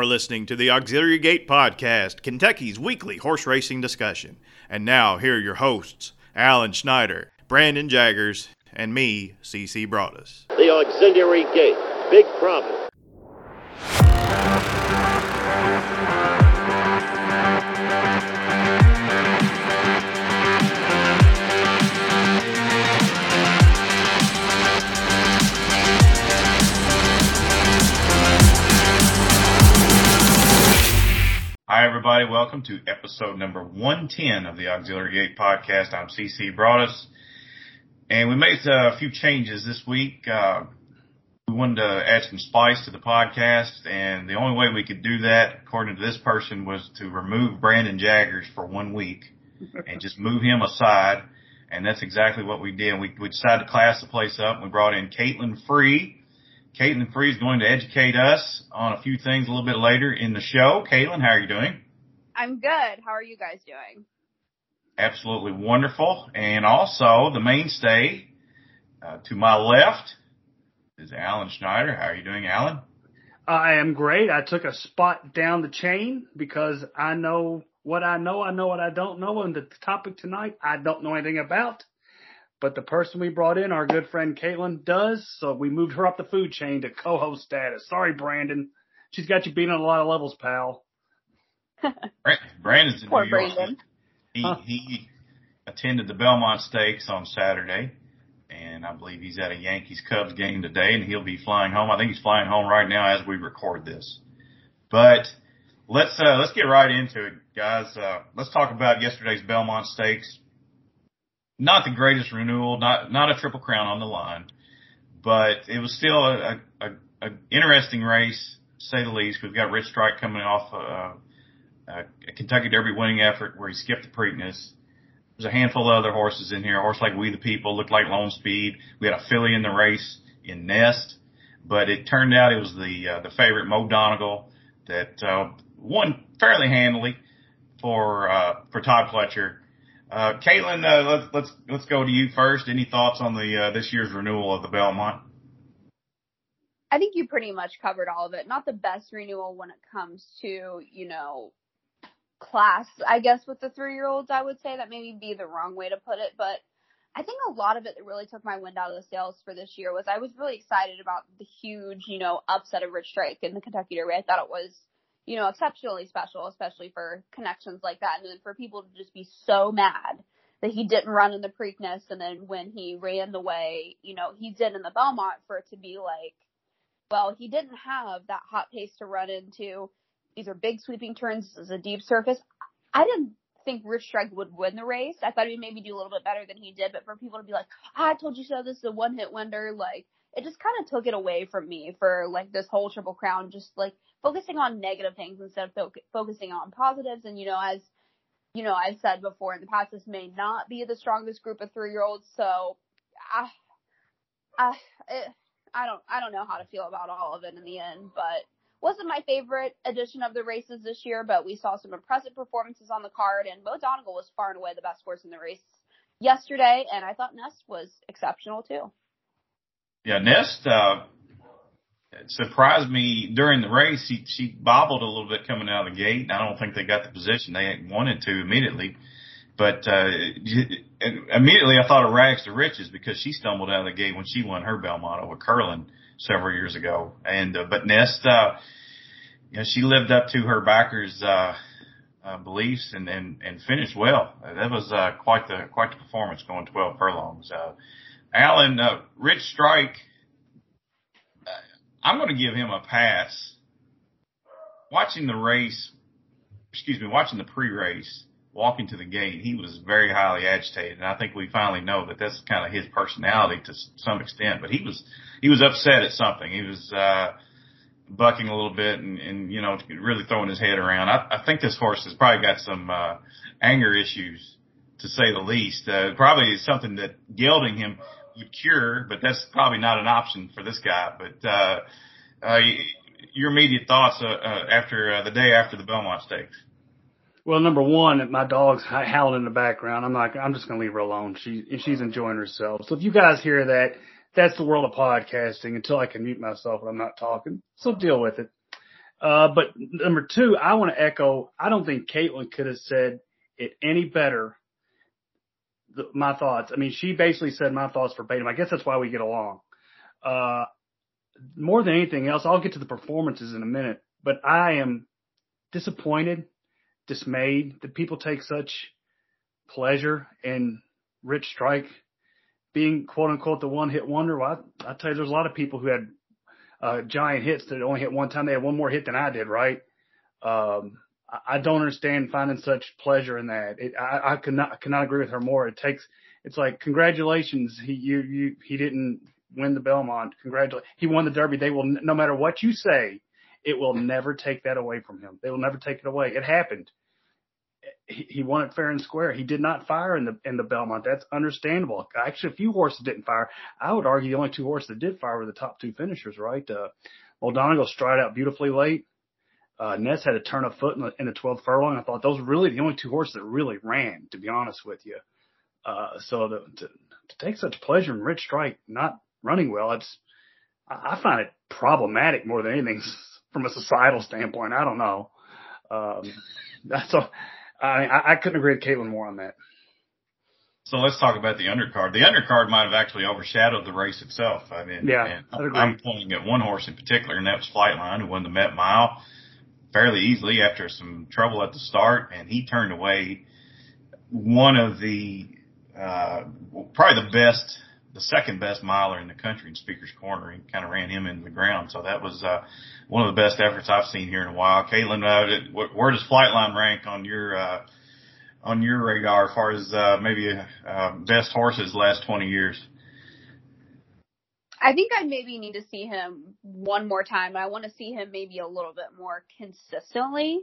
You're listening to the Auxiliary Gate Podcast, Kentucky's weekly horse racing discussion. And now, here are your hosts, Alan Schneider, Brandon Jaggers, and me, CC Broaddus. The Auxiliary Gate, Big Problem. Hi, everybody. Welcome to episode number 110 of the Auxiliary Gate podcast. I'm CC Broaddus. And we made a few changes this week. Uh, we wanted to add some spice to the podcast, and the only way we could do that, according to this person, was to remove Brandon Jaggers for one week and just move him aside. And that's exactly what we did. We, we decided to class the place up. We brought in Kaitlin Free. Kaitlin Free is going to educate us on a few things a little bit later in the show. Kaitlin, how are you doing? I'm good. How are you guys doing? Absolutely wonderful. And also the mainstay uh, to my left is Alan Schneider. How are you doing, Alan? I am great. I took a spot down the chain because I know what I know. I know what I don't know. And the topic tonight, I don't know anything about. But the person we brought in, our good friend Kaitlin, does. So we moved her up the food chain to co-host status. Sorry, Brandon. She's got you beat on a lot of levels, pal. Brandon's in Poor New York. Brandon. He, Huh. he attended the Belmont Stakes on Saturday, and I believe he's at a Yankees Cubs game today, and he'll be flying home. I think he's flying home right now as we record this. But let's uh, let's get right into it, guys. Uh, let's talk about yesterday's Belmont Stakes. Not the greatest renewal, not not a triple crown on the line, but it was still a, a, a, a interesting race, say the least. We've got Rich Strike coming off uh, a, a Kentucky Derby winning effort where he skipped the Preakness. There's a handful of other horses in here. A horse like We the People looked like Lone Speed. We had a filly in the race in Nest, but it turned out it was the uh, the favorite Mo Donegal that uh, won fairly handily for uh, for Todd Pletcher. Uh, Kaitlin, uh, let's let's let's go to you first. Any thoughts on the uh, this year's renewal of the Belmont? I think you pretty much covered all of it. Not the best renewal when it comes to, you know, class, I guess, with the three year olds, I would say that maybe be the wrong way to put it. But I think a lot of it that really took my wind out of the sails for this year was I was really excited about the huge, you know, upset of Rich Strike in the Kentucky Derby. I thought it was, you know, exceptionally special, especially for connections like that. And then for people to just be so mad that he didn't run in the Preakness and then when he ran the way, you know, he did in the Belmont for it to be like, well, he didn't have that hot pace to run into. These are big sweeping turns. This is a deep surface. I didn't think Rich Strike would win the race. I thought he'd maybe do a little bit better than he did, but for people to be like, ah, I told you so, this is a one hit wonder, like, it just kind of took it away from me for like this whole Triple Crown, just like focusing on negative things instead of fo- focusing on positives. And, you know, as, you know, I've said before in the past, this may not be the strongest group of three year olds, so, I, I, it, I don't I don't know how to feel about all of it in the end, but wasn't my favorite edition of the races this year, but we saw some impressive performances on the card and Mo Donegal was far and away the best horse in the race yesterday and I thought Nest was exceptional too. Yeah, Nest uh, surprised me during the race. She she bobbled a little bit coming out of the gate. and I don't think they got the position they wanted to immediately. But uh, immediately I thought of Rags to Riches because she stumbled out of the gate when she won her Belmont over Curlin several years ago. And uh, but Nest, uh, you know, she lived up to her backers' uh, uh, beliefs and, and and finished well. That was uh, quite the quite the performance going 12 furlongs. Uh, Alan, uh, Rich Strike, I'm going to give him a pass. Watching the race, excuse me, watching the pre-race, walking to the gate, he was very highly agitated, and I think we finally know that that's kind of his personality to some extent. But he was he was upset at something. He was uh, bucking a little bit and, and you know really throwing his head around. I, I think this horse has probably got some uh, anger issues to say the least. Uh, probably something that gelding him would cure, but that's probably not an option for this guy. But uh, uh, your immediate thoughts uh, uh, after uh, the day after the Belmont Stakes? Well, number one, my dog's howling in the background. I'm like, I'm just gonna leave her alone. She she's enjoying herself. So if you guys hear that, that's the world of podcasting. Until I can mute myself when I'm not talking, so deal with it. Uh, but number two, I want to echo. I don't think Kaitlin could have said it any better. The, my thoughts. I mean, she basically said my thoughts verbatim. I guess that's why we get along. Uh, more than anything else, I'll get to the performances in a minute, but I am disappointed, dismayed that people take such pleasure in Rich Strike being quote unquote the one hit wonder. Well, I, I tell you, there's a lot of people who had uh, giant hits that only hit one time. They had one more hit than I did, right? Um, I, don't understand finding such pleasure in that. It, I, I cannot, I cannot agree with her more. It takes, it's like, congratulations. He, you, you, he didn't win the Belmont. Congratulations. He won the Derby. They will, no matter what you say, it will never take that away from him. They will never take it away. It happened. He, he won it fair and square. He did not fire in the in the Belmont. That's understandable. Actually, a few horses didn't fire. I would argue the only two horses that did fire were the top two finishers, right? Uh, Mo Donegal stride out beautifully late. Uh, Nest had a turn of foot in the, in the 12th furlong. I thought those were really the only two horses that really ran, to be honest with you. Uh, so the, to, to take such pleasure in Rich Strike not running well, it's, I, I find it problematic more than anything from a societal standpoint. I don't know. Um, that's a, I, I couldn't agree with Kaitlin more on that. So let's talk about the undercard. The undercard might have actually overshadowed the race itself. I mean, yeah, I'm pointing at one horse in particular, and that was Flightline, who won the Met Mile fairly easily after some trouble at the start, and he turned away one of the uh, probably the best, the second best miler in the country in Speaker's Corner. He kind of ran him into the ground, so that was uh, one of the best efforts I've seen here in a while. Kaitlin, uh, where does Flightline rank on your uh, on your radar as far as uh, maybe uh, best horses last 20 years? I think I maybe need to see him one more time. I want to see him maybe a little bit more consistently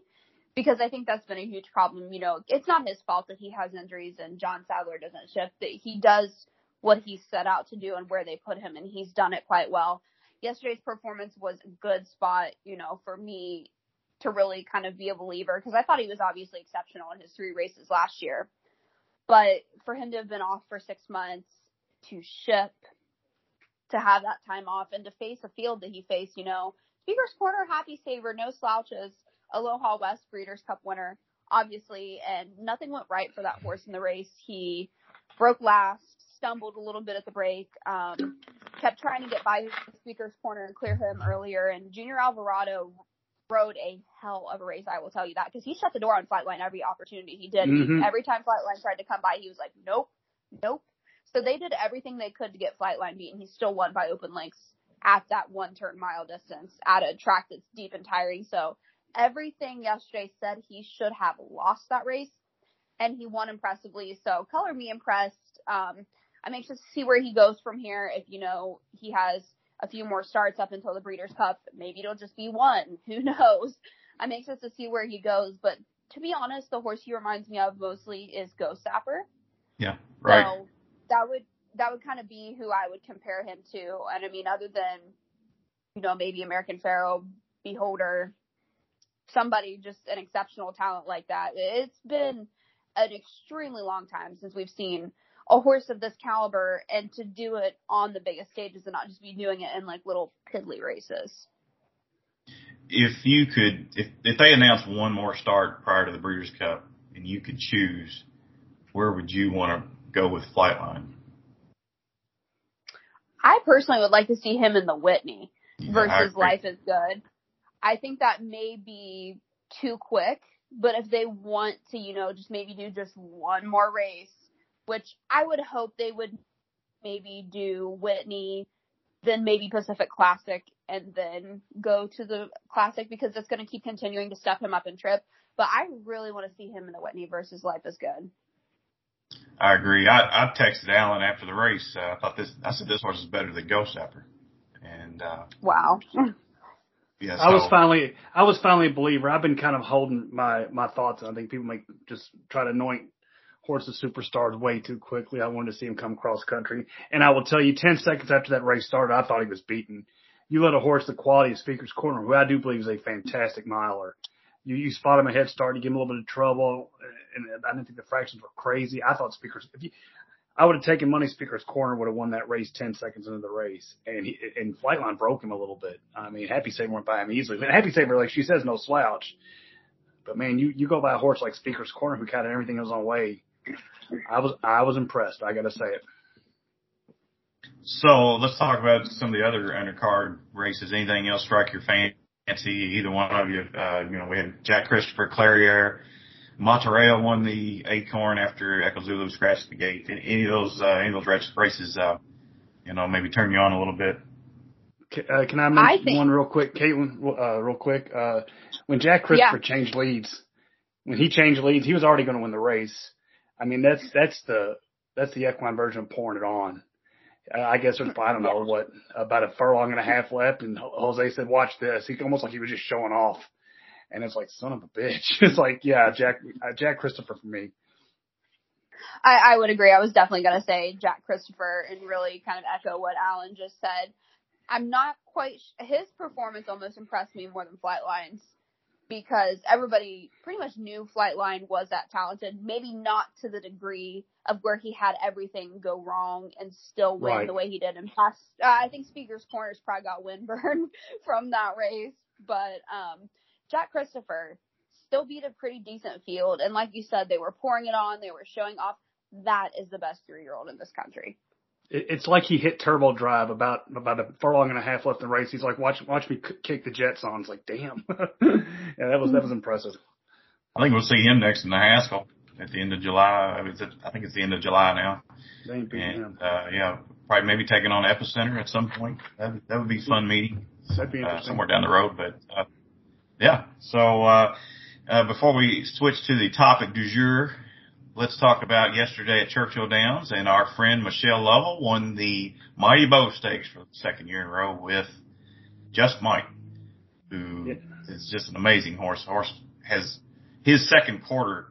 because I think that's been a huge problem. You know, it's not his fault that he has injuries and John Sadler doesn't shift. That he does what he set out to do and where they put him, and he's done it quite well. Yesterday's performance was a good spot, you know, for me to really kind of be a believer because I thought he was obviously exceptional in his three races last year. But for him to have been off for six months, to ship, to have that time off, and to face a field that he faced, you know, Speaker's Corner, Happy Saver, no slouches, Aloha West Breeders' Cup winner, obviously, and nothing went right for that horse in the race. He broke last, stumbled a little bit at the break, um, kept trying to get by Speaker's Corner and clear him earlier, and Junior Alvarado rode a hell of a race, I will tell you that, because he shut the door on Flightline every opportunity he did. Mhm. Every time Flightline tried to come by, he was like, nope, nope. So they did everything they could to get Flightline beat, and he still won by open lengths at that one turn mile distance at a track that's deep and tiring. So everything yesterday said he should have lost that race, and he won impressively. So color me impressed. Um, I'm anxious to see where he goes from here. If you know he has a few more starts up until the Breeders' Cup. Maybe it'll just be one. Who knows? I'm anxious to see where he goes. But to be honest, the horse he reminds me of mostly is Ghostzapper. Yeah, right. So that would that would kind of be who I would compare him to. And I mean, other than you know maybe American Pharoah, Beholder, somebody just an exceptional talent like that. It's been an extremely long time since we've seen a horse of this caliber and to do it on the biggest stages and not just be doing it in like little piddly races. If you could, if if they announced one more start prior to the Breeders' Cup, and you could choose, where would you want to go with Flightline? I personally would like to see him in the Whitney Yeah, versus. Life is Good. I think that may be too quick, but if they want to, you know, just maybe do just one more race, which I would hope they would maybe do Whitney, then maybe Pacific Classic, and then go to the Classic because it's going to keep continuing to step him up in trip. But I really want to see him in the Whitney versus Life is Good. I agree. I, I texted Alan after the race. Uh, I thought this. I said this horse is better than Ghostzapper, and uh, Wow. yeah. I was finally, I was finally a believer. I've been kind of holding my, my thoughts. I think people make just try to anoint horses superstars way too quickly. I wanted to see him come cross country. And I will tell you, 10 seconds after that race started, I thought he was beaten. You let a horse the quality of Speaker's Corner, who I do believe is a fantastic miler. You, you spot him a head start, you give him a little bit of trouble. And I didn't think the fractions were crazy. I thought Speaker's, if you, I would have taken Money Speaker's Corner, would have won that race 10 seconds into the race. And he, and Flightline broke him a little bit. I mean, Happy Saver went by him easily. But Happy Saver, like she says, no slouch. But man, you, you go by a horse like Speaker's Corner who of everything was on way. I was, I was impressed. I got to say it. So let's talk about some of the other undercard races. Anything else strike your fancy? Can't see either one of you, uh, you know, we had Jack Christopher Clairiere. Matareya won the Acorn after Echo Zulu scratched the gate. Any of those, uh, any of those races, uh, you know, maybe turn you on a little bit. Uh, can I mention think, one real quick, Kaitlin? Uh, real quick. Uh, when Jack Christopher yeah. changed leads, when he changed leads, he was already going to win the race. I mean, that's that's the that's the equine version of pouring it on. I guess there's I don't know what about a furlong and a half left, and Jose said, "Watch this." He almost like he was just showing off, and it's like, "Son of a bitch!" It's like, yeah, Jack uh, Jack Christopher for me. I, I would agree. I was definitely going to say Jack Christopher and really kind of echo what Alan just said. I'm not quite. His performance almost impressed me more than Flightlines because everybody pretty much knew Flightline was that talented. Maybe not to the degree of where he had everything go wrong and still win right. the way he did in past. Uh, I think Speaker's Corners probably got windburn from that race, but um, Jack Christopher still beat a pretty decent field, and like you said, they were pouring it on. They were showing off. That is the best three year old in this country it's like he hit turbo drive about about a furlong and a half left in the race. He's like, watch watch me kick the jets on. It's like, damn, yeah, that was that was impressive. I think we'll see him next in the Haskell at the end of July. I think it's the end of July now. And uh, yeah, probably maybe taking on Epicenter at some point. That that would be fun meeting. That'd be uh, somewhere down the road, but uh, yeah. So uh, uh, before we switch to the topic du jour, let's talk about yesterday at Churchill Downs and our friend Michelle Lovell won the Mighty Bow Stakes for the second year in a row with Just Mike, who yeah. is just an amazing horse. Horse has his second quarter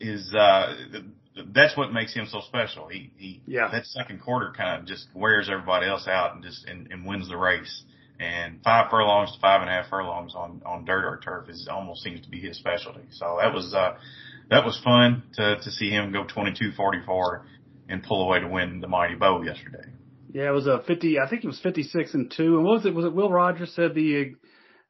is, uh, that's what makes him so special. He, he, yeah. that second quarter kind of just wears everybody else out and just, and, and wins the race. And five furlongs to five and a half furlongs on, on dirt or turf is almost seems to be his specialty. So that was, uh, that was fun to to see him go 22-44 and pull away to win the Mighty Bow yesterday. Yeah, it was a 50. I think it was 56 and two. And what was it? Was it Will Rogers said the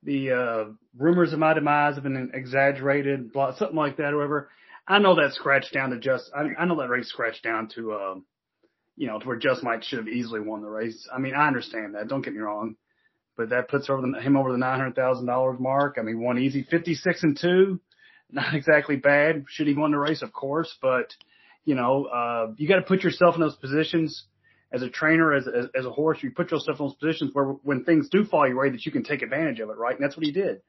the uh, rumors of my demise have been exaggerated, blah, something like that, or whatever. I know that scratched down to just. I, I know that race scratched down to, uh, you know, to where Just Mike should have easily won the race. I mean, I understand that. Don't get me wrong, but that puts over the, him over the nine hundred thousand dollars mark. I mean, one easy, 56 and two not exactly bad. Should he won the race? Of course, but you know, uh, you got to put yourself in those positions as a trainer, as, as, as a horse. You put yourself in those positions where when things do fall your way, that you can take advantage of it, right? And that's what he did.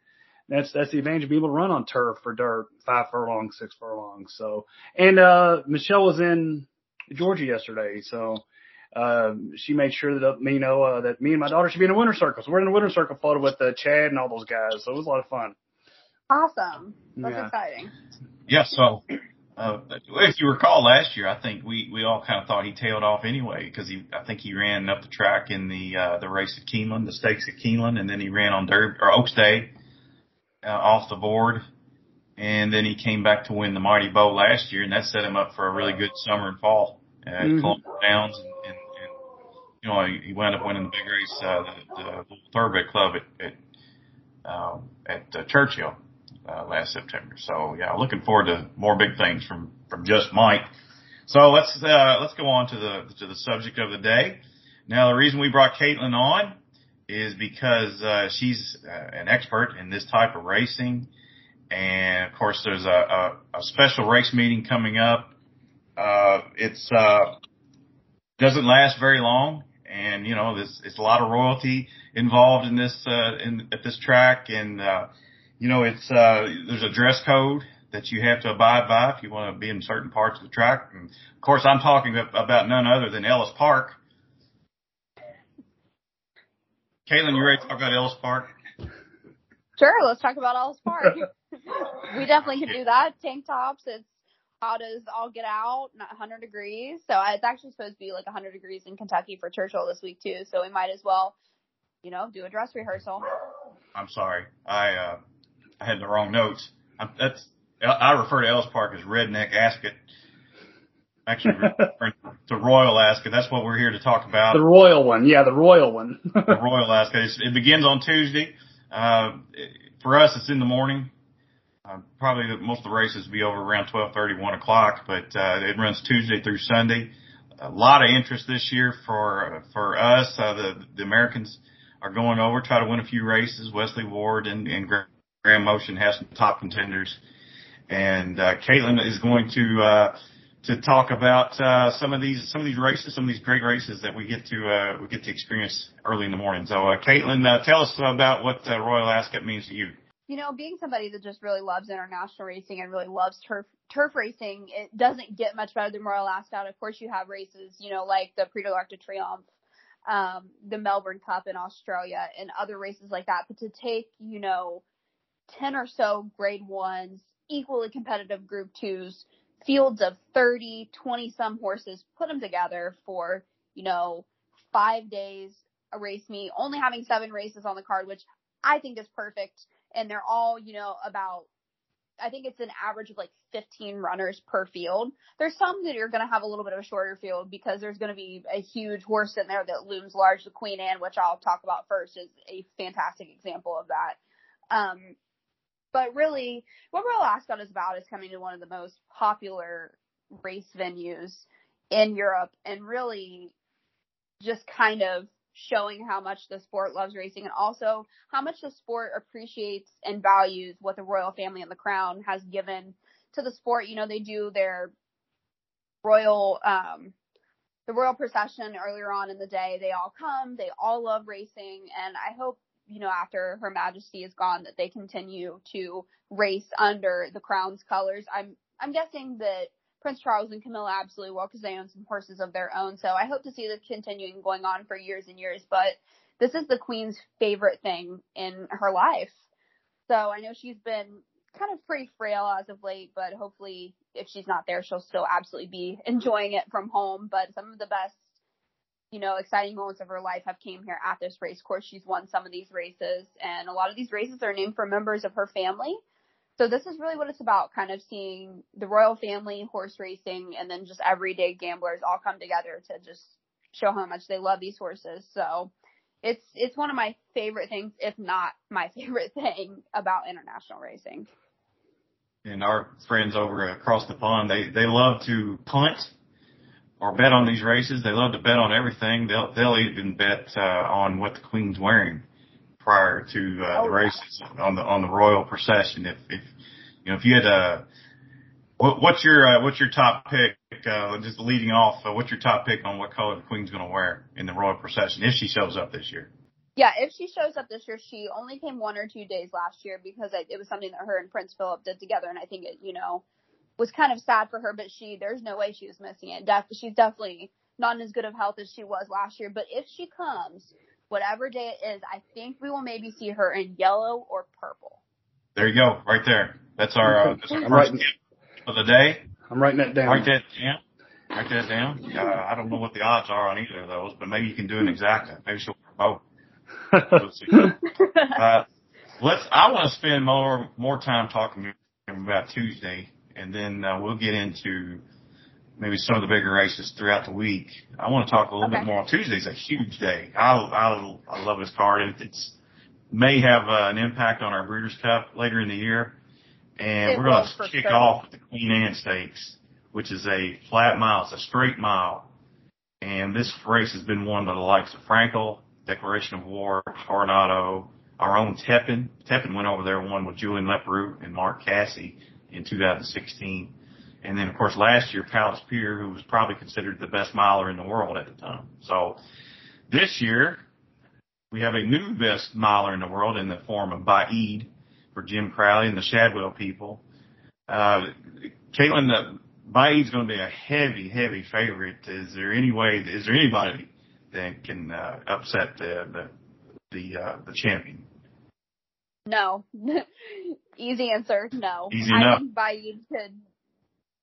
That's that's the advantage of being able to run on turf for dirt, five furlongs, six furlongs. So, and uh, Michelle was in Georgia yesterday, so uh, she made sure that me know uh, that me and my daughter should be in a winter circle. So we're in a winter circle photo with uh, Chad and all those guys. So it was a lot of fun. Awesome. That's yeah. exciting. Yeah. So, uh, if you recall last year, I think we, we all kind of thought he tailed off anyway because he, I think he ran up the track in the, uh, the race at Keeneland, the stakes at Keeneland, and then he ran on Derby or Oaks Day, uh, off the board. And then he came back to win the Mighty Bow last year, and that set him up for a really good summer and fall at mm-hmm. Colonial Downs. And, and, and, you know, he, he wound up winning the big race, uh, the, the Thoroughbred Club at, at, uh, at uh, Churchill uh, last September. So yeah, looking forward to more big things from from just Mike. So let's uh, let's go on to the to the subject of the day. Now the reason we brought Kaitlin on is because uh, she's uh, an expert in this type of racing, and of course there's a, a, a special race meeting coming up. Uh, it's uh, doesn't last very long, and you know this it's a lot of royalty involved in this uh, in at this track, and uh, you know, it's, uh, there's a dress code that you have to abide by if you want to be in certain parts of the track. And of course, I'm talking about none other than Ellis Park. Kaitlin, you ready to talk about Ellis Park? Sure, let's talk about Ellis Park. we definitely can do that. Tank tops, it's hot as all get out, not 100 degrees. So it's actually supposed to be like 100 degrees in Kentucky for Churchill this week too. So we might as well, you know, do a dress rehearsal. I'm sorry. I, uh, I had the wrong notes. I'm, that's I refer to Ellis Park as Redneck Ascot. actually to Royal Ascot. That's what we're here to talk about. The royal one, yeah, the royal one. the Royal Ascot. It's, it begins on Tuesday. Uh, for us, it's in the morning. Uh, probably the, most of the races will be over around 12:30, 1 o'clock, but uh, it runs Tuesday through Sunday. A lot of interest this year for for us. Uh, the the Americans are going over, try to win a few races. Wesley Ward and, and Graham Motion has some top contenders, and uh, Kaitlin is going to uh, to talk about uh, some of these some of these races, some of these great races that we get to uh, we get to experience early in the morning. So, uh, Kaitlin, uh, tell us about what Royal Ascot means to you. You know, being somebody that just really loves international racing and really loves turf turf racing, it doesn't get much better than Royal Ascot. Of course, you have races, you know, like the Prix de l'Arc de Triomphe, um, the Melbourne Cup in Australia, and other races like that. But to take, you know, ten or so Grade Ones, equally competitive Group Twos fields of 30, 20 some horses, put them together for, you know, five days, a race meet, only having seven races on the card, which I think is perfect. And they're all, you know, about, I think it's an average of like 15 runners per field. There's some that are going to have a little bit of a shorter field because there's going to be a huge horse in there that looms large. The Queen Anne, which I'll talk about first, is a fantastic example of that. Um, but really, what Royal Ascot is about is coming to one of the most popular race venues in Europe and really just kind of showing how much the sport loves racing and also how much the sport appreciates and values what the royal family and the crown has given to the sport. You know, they do their royal, um, the royal procession earlier on in the day. They all come, they all love racing, and I hope you know, after Her Majesty is gone, that they continue to race under the crown's colors. I'm I'm guessing that Prince Charles and Camilla absolutely will because they own some horses of their own. So I hope to see this continuing going on for years and years. But this is the Queen's favorite thing in her life. So I know she's been kind of pretty frail as of late, but hopefully if she's not there, she'll still absolutely be enjoying it from home. But some of the best you know, exciting moments of her life have came here at this race course. She's won some of these races and a lot of these races are named for members of her family. So this is really what it's about, kind of seeing the royal family, horse racing, and then just everyday gamblers all come together to just show how much they love these horses. So it's it's one of my favorite things, if not my favorite thing about international racing. And our friends over across the pond, they they love to punt or bet on these races. They love to bet on everything. They'll they'll even bet uh, on what the queen's wearing prior to uh, oh, the races on the on the royal procession. If if you know if you had a what, what's your uh, what's your top pick? Uh, just leading off, uh, what's your top pick on what color the queen's going to wear in the royal procession if she shows up this year? Yeah, if she shows up this year, she only came one or two days last year because it was something that her and Prince Philip did together, and I think it, you know, was kind of sad for her, but she, there's no way she was missing it. Def- she's definitely not in as good of health as she was last year, but if she comes, whatever day it is, I think we will maybe see her in yellow or purple. There you go, right there. That's our, uh, that's our first tip of the day. I'm writing that down. Write that down. Write that down. Uh, I don't know what the odds are on either of those, but maybe you can do an exacta. Maybe she'll both. Let's see. uh, let's. I want to spend more more time talking about Tuesday and then uh, we'll get into maybe some of the bigger races throughout the week. I want to talk a little okay. bit more. Tuesday's a huge day. I I, I love this card. It, it's may have uh, an impact on our Breeders' Cup later in the year, and it we're going to kick sure. off with the Queen Anne Stakes, which is a flat mile. It's a straight mile, and this race has been won by the likes of Frankel, Declaration of War, Coronado, our own Tepin. Tepin went over there and won with Julian Leparoux and Mark Casse in 2016. And then of course last year, Palace Pier, who was probably considered the best miler in the world at the time. So this year, we have a new best miler in the world in the form of Baaeed for Jim Crowley and the Shadwell people. Uh, Kaitlin, the Baaeed's going to be a heavy, heavy favorite. Is there any way, is there anybody that can, uh, upset the, the, the, uh, the champion? No. Easy answer, no. Easy enough. I think Baaeed could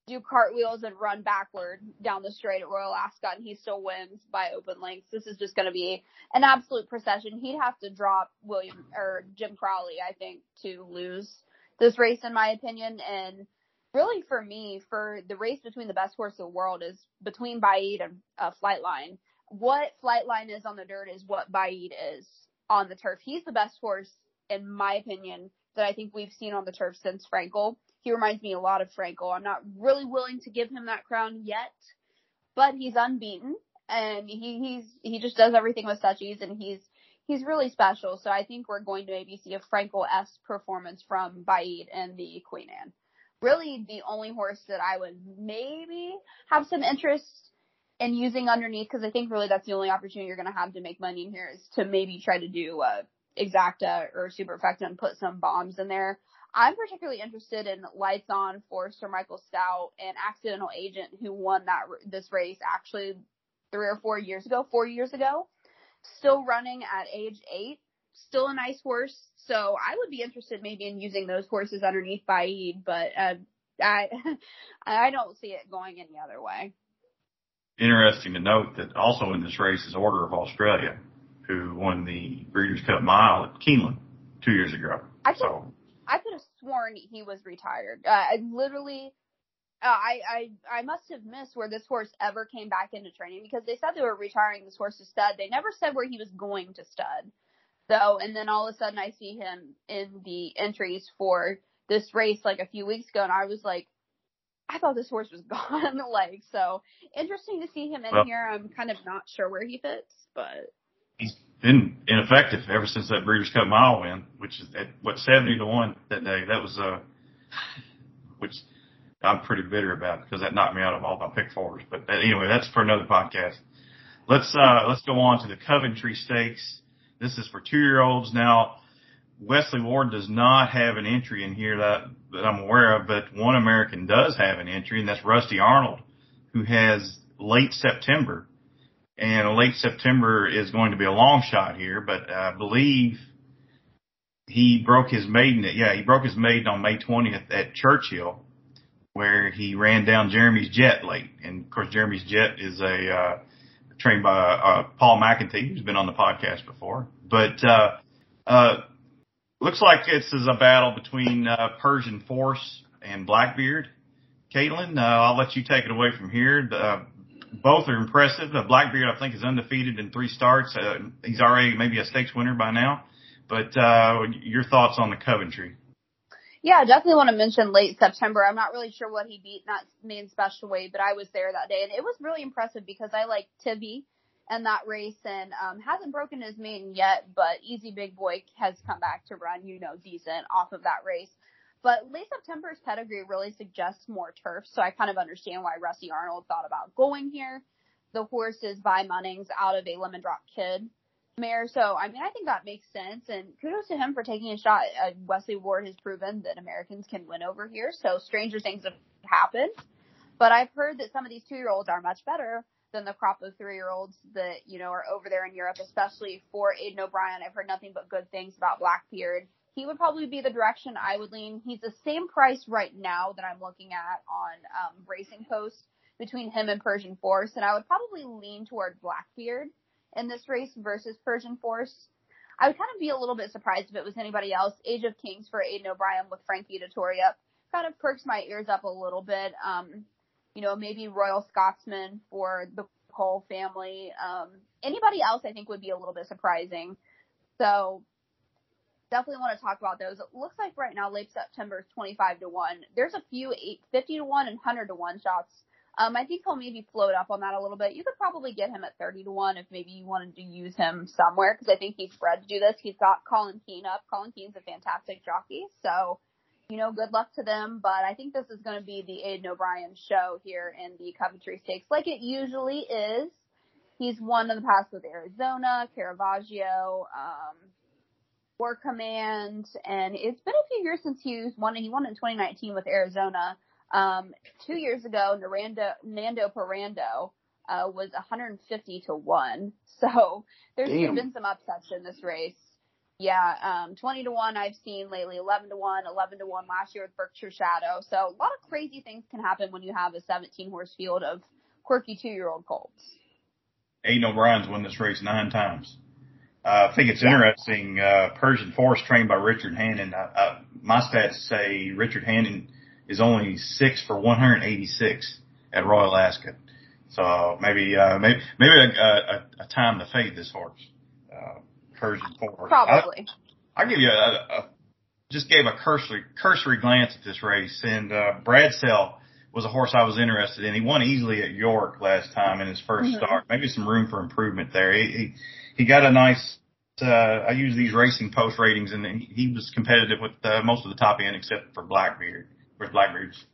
do cartwheels and run backward down the straight at Royal Ascot and he still wins by open lengths. This is just going to be an absolute procession. He'd have to drop William or Jim Crowley, I think, to lose this race in my opinion. And really for me, for the race between the best horse in the world is between Baaeed and uh, Flightline. What Flightline is on the dirt is what Baaeed is on the turf. He's the best horse, in my opinion, that I think we've seen on the turf since Frankel. He reminds me a lot of Frankel. I'm not really willing to give him that crown yet, but he's unbeaten and he, he's, he just does everything with such ease and he's, he's really special. So I think we're going to maybe see a Frankel-esque performance from Baaeed and the Queen Anne. Really the only horse that I would maybe have some interest in using underneath because I think really that's the only opportunity you're going to have to make money in here is to maybe try to do uh, exacta or superfecta and put some bombs in there. I'm particularly interested in Lights On for Sir Michael Stoute and Accidental Agent who won that this race actually three or four years ago, four years ago. Still running at age eight, still a nice horse. So I would be interested maybe in using those horses underneath Baaeed, but uh, I I don't see it going any other way. Interesting to note that also in this race is Order of Australia, who won the Breeders' Cup Mile at Keeneland two years ago. I could, so I could have sworn he was retired. Uh, I literally, uh, I I I must have missed where this horse ever came back into training because they said they were retiring this horse to stud. They never said where he was going to stud. So, and then all of a sudden I see him in the entries for this race like a few weeks ago, and I was like, I thought this horse was gone. like, so interesting to see him in well, here. I'm kind of not sure where he fits, but he's been ineffective ever since that Breeders' Cup Mile win, which is at what seventy to one that day. That was uh, which I'm pretty bitter about because that knocked me out of all my pick fours. But uh, anyway, that's for another podcast. Let's uh, let's go on to the Coventry Stakes. This is for two year olds now. Wesley Ward does not have an entry in here that, that I'm aware of, but one American does have an entry, and that's Rusty Arnold, who has late September. And late September is going to be a long shot here, but I believe he broke his maiden. Yeah, he broke his maiden on May 20th at Churchill, where he ran down Jeremy's Jet late. And of course, Jeremy's Jet is a uh, trained by uh, Paul McEntee, who's been on the podcast before. But uh, uh, looks like this is a battle between uh, Persian Force and Blackbeard. Kaitlin, uh, I'll let you take it away from here. Uh, both are impressive. Uh, Blackbeard, I think, is undefeated in three starts. Uh, he's already maybe a stakes winner by now. But uh, your thoughts on the Coventry? Yeah, I definitely want to mention late September. I'm not really sure what he beat not main special weight, but I was there that day and it was really impressive because I like Tibby and that race and um hasn't broken his main yet, but Easy Big Boy has come back to run, you know, decent off of that race. But late September's pedigree really suggests more turf, so I kind of understand why Rusty Arnold thought about going here. The horse is by Munnings out of a lemon drop kid mare. So, I mean, I think that makes sense. And kudos to him for taking a shot. Uh, Wesley Ward has proven that Americans can win over here. So stranger things have happened. But I've heard that some of these two year olds are much better than the crop of three year olds that, you know, are over there in Europe, especially for Aidan O'Brien. I've heard nothing but good things about Blackbeard. He would probably be the direction I would lean. He's the same price right now that I'm looking at on um, Racing Post between him and Persian Force, and I would probably lean toward Blackbeard in this race versus Persian Force. I would kind of be a little bit surprised if it was anybody else. Age of Kings for Aidan O'Brien with Frankie Dettori up kind of perks my ears up a little bit. Um, you know, maybe Royal Scotsman for the whole family. Um, anybody else I think would be a little bit surprising. So definitely want to talk about those. It looks like right now late September is 25 to 1. There's a few 8, 50 to 1 and 100 to 1 shots um, I think he'll maybe float up on that a little bit. You could probably get him at 30 to 1 if maybe you wanted to use him somewhere because I think he's bred to do this. He's got Colin Keane up. Colin Keane's a fantastic jockey. So, you know, good luck to them. But I think this is going to be the Aidan O'Brien show here in the Coventry Stakes like it usually is. He's won in the past with Arizona, Caravaggio, um, War Command, and it's been a few years since he's won. He won in 2019 with Arizona. Um, two years ago, Nando, Nando Parando uh, was 150 to one. So there's Damn. been some upsets in this race. Yeah, um, 20 to 1 I've seen lately, 11 to 1, 11 to 1 last year with Berkshire Shadow. So a lot of crazy things can happen when you have a 17 horse field of quirky two year old colts. Aidan O'Brien's won this race nine times. I think it's interesting. Uh, Persian Force trained by Richard Hannon. Uh, uh, my stats say Richard Hannon is only six for 186 at Royal Ascot. So maybe uh, maybe maybe a, a, a time to fade this horse, uh, Persian Force. Probably. I, will give you a, a just gave a cursory cursory glance at this race, and uh, Bradsell was a horse I was interested in. He won easily at York last time in his 1st mm-hmm. start. Maybe some room for improvement there. He he, he got a nice. Uh, I use these racing post ratings, and he was competitive with uh, most of the top end except for Blackbeard. Whereas Blackbeard's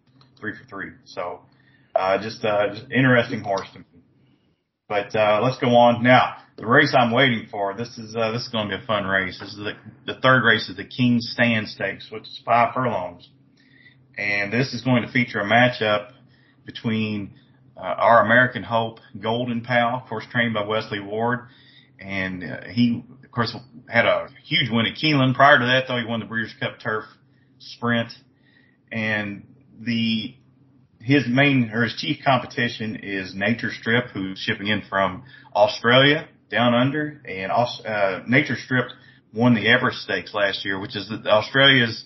three for three. So uh, just uh, just interesting horse to me. But uh, let's go on now. The race I'm waiting for. This is uh, this is going to be a fun race. This is the the third race of the King's Stand Stakes, which is five furlongs, and this is going to feature a matchup between uh, our American Hope Golden Pal, of course trained by Wesley Ward, and uh, he of course had a huge win at Keeneland. Prior to that, though, he won the Breeders' Cup Turf Sprint, and the his main or his chief competition is Nature Strip, who's shipping in from Australia down under, and uh, Nature Strip won the Everest Stakes last year, which is Australia's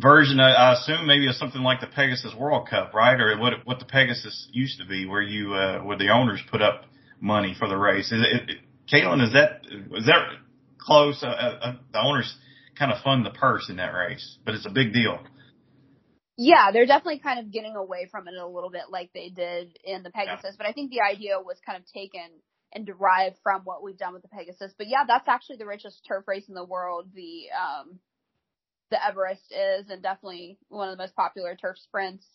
version. I, I assume maybe of something like the Pegasus World Cup, right, or what what the Pegasus used to be, where you uh, where the owners put up money for the race. Is it, it, Kaitlin, is that is that close? Uh, uh, the owners kind of fund the purse in that race, but it's a big deal. Yeah, they're definitely kind of getting away from it a little bit like they did in the Pegasus, yeah. but I think the idea was kind of taken and derived from what we've done with the Pegasus. But yeah, that's actually the richest turf race in the world. The um the Everest is and definitely one of the most popular turf sprints.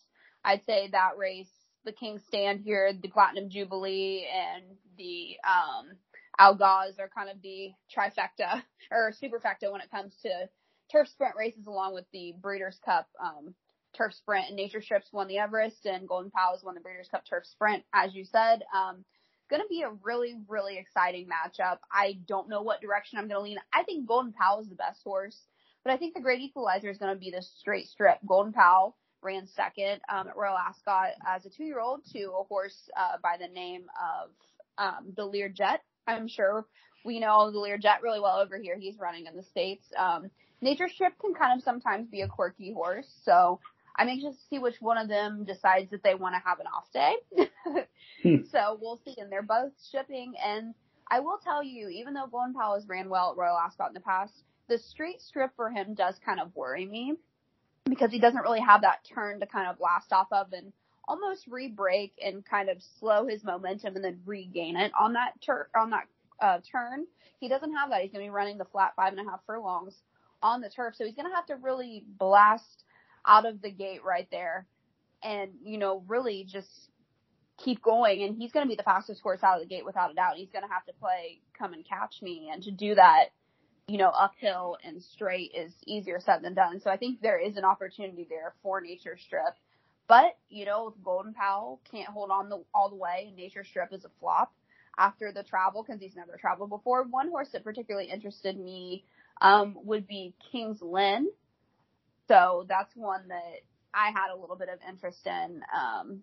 I'd say that race, the King's Stand here, the Platinum Jubilee and the um Al Quoz are kind of the trifecta or superfecta when it comes to turf sprint races along with the Breeders' Cup um turf sprint and nature strips won the Everest and Golden Pals won the Breeders' Cup turf sprint, as you said. Um, going to be a really, really exciting matchup. I don't know what direction I'm going to lean. I think Golden Pal is the best horse, but I think the great equalizer is going to be the straight strip. Golden Pal ran second um, at Royal Ascot as a two-year-old to a horse uh, by the name of um, the Lir Jet. I'm sure we know the Lir Jet really well over here. He's running in the states. Um, Nature Strip can kind of sometimes be a quirky horse, so I'm anxious to see which one of them decides that they want to have an off day. hmm. So we'll see. And they're both shipping. And I will tell you, even though Golden Pal has ran well at Royal Ascot in the past, the straight strip for him does kind of worry me because he doesn't really have that turn to kind of blast off of and almost re-break and kind of slow his momentum and then regain it on that on that uh, turn. He doesn't have that. He's going to be running the flat five and a half furlongs on the turf, so he's going to have to really blast out of the gate right there and, you know, really just keep going. And he's going to be the fastest horse out of the gate without a doubt. He's going to have to play come and catch me. And to do that, you know, uphill and straight is easier said than done. So I think there is an opportunity there for Nature Strip. But, you know, Golden Pal can't hold on the, all the way Nature Strip is a flop after the travel because he's never traveled before. One horse that particularly interested me um, would be King's Lynn. So that's one that I had a little bit of interest in. Um,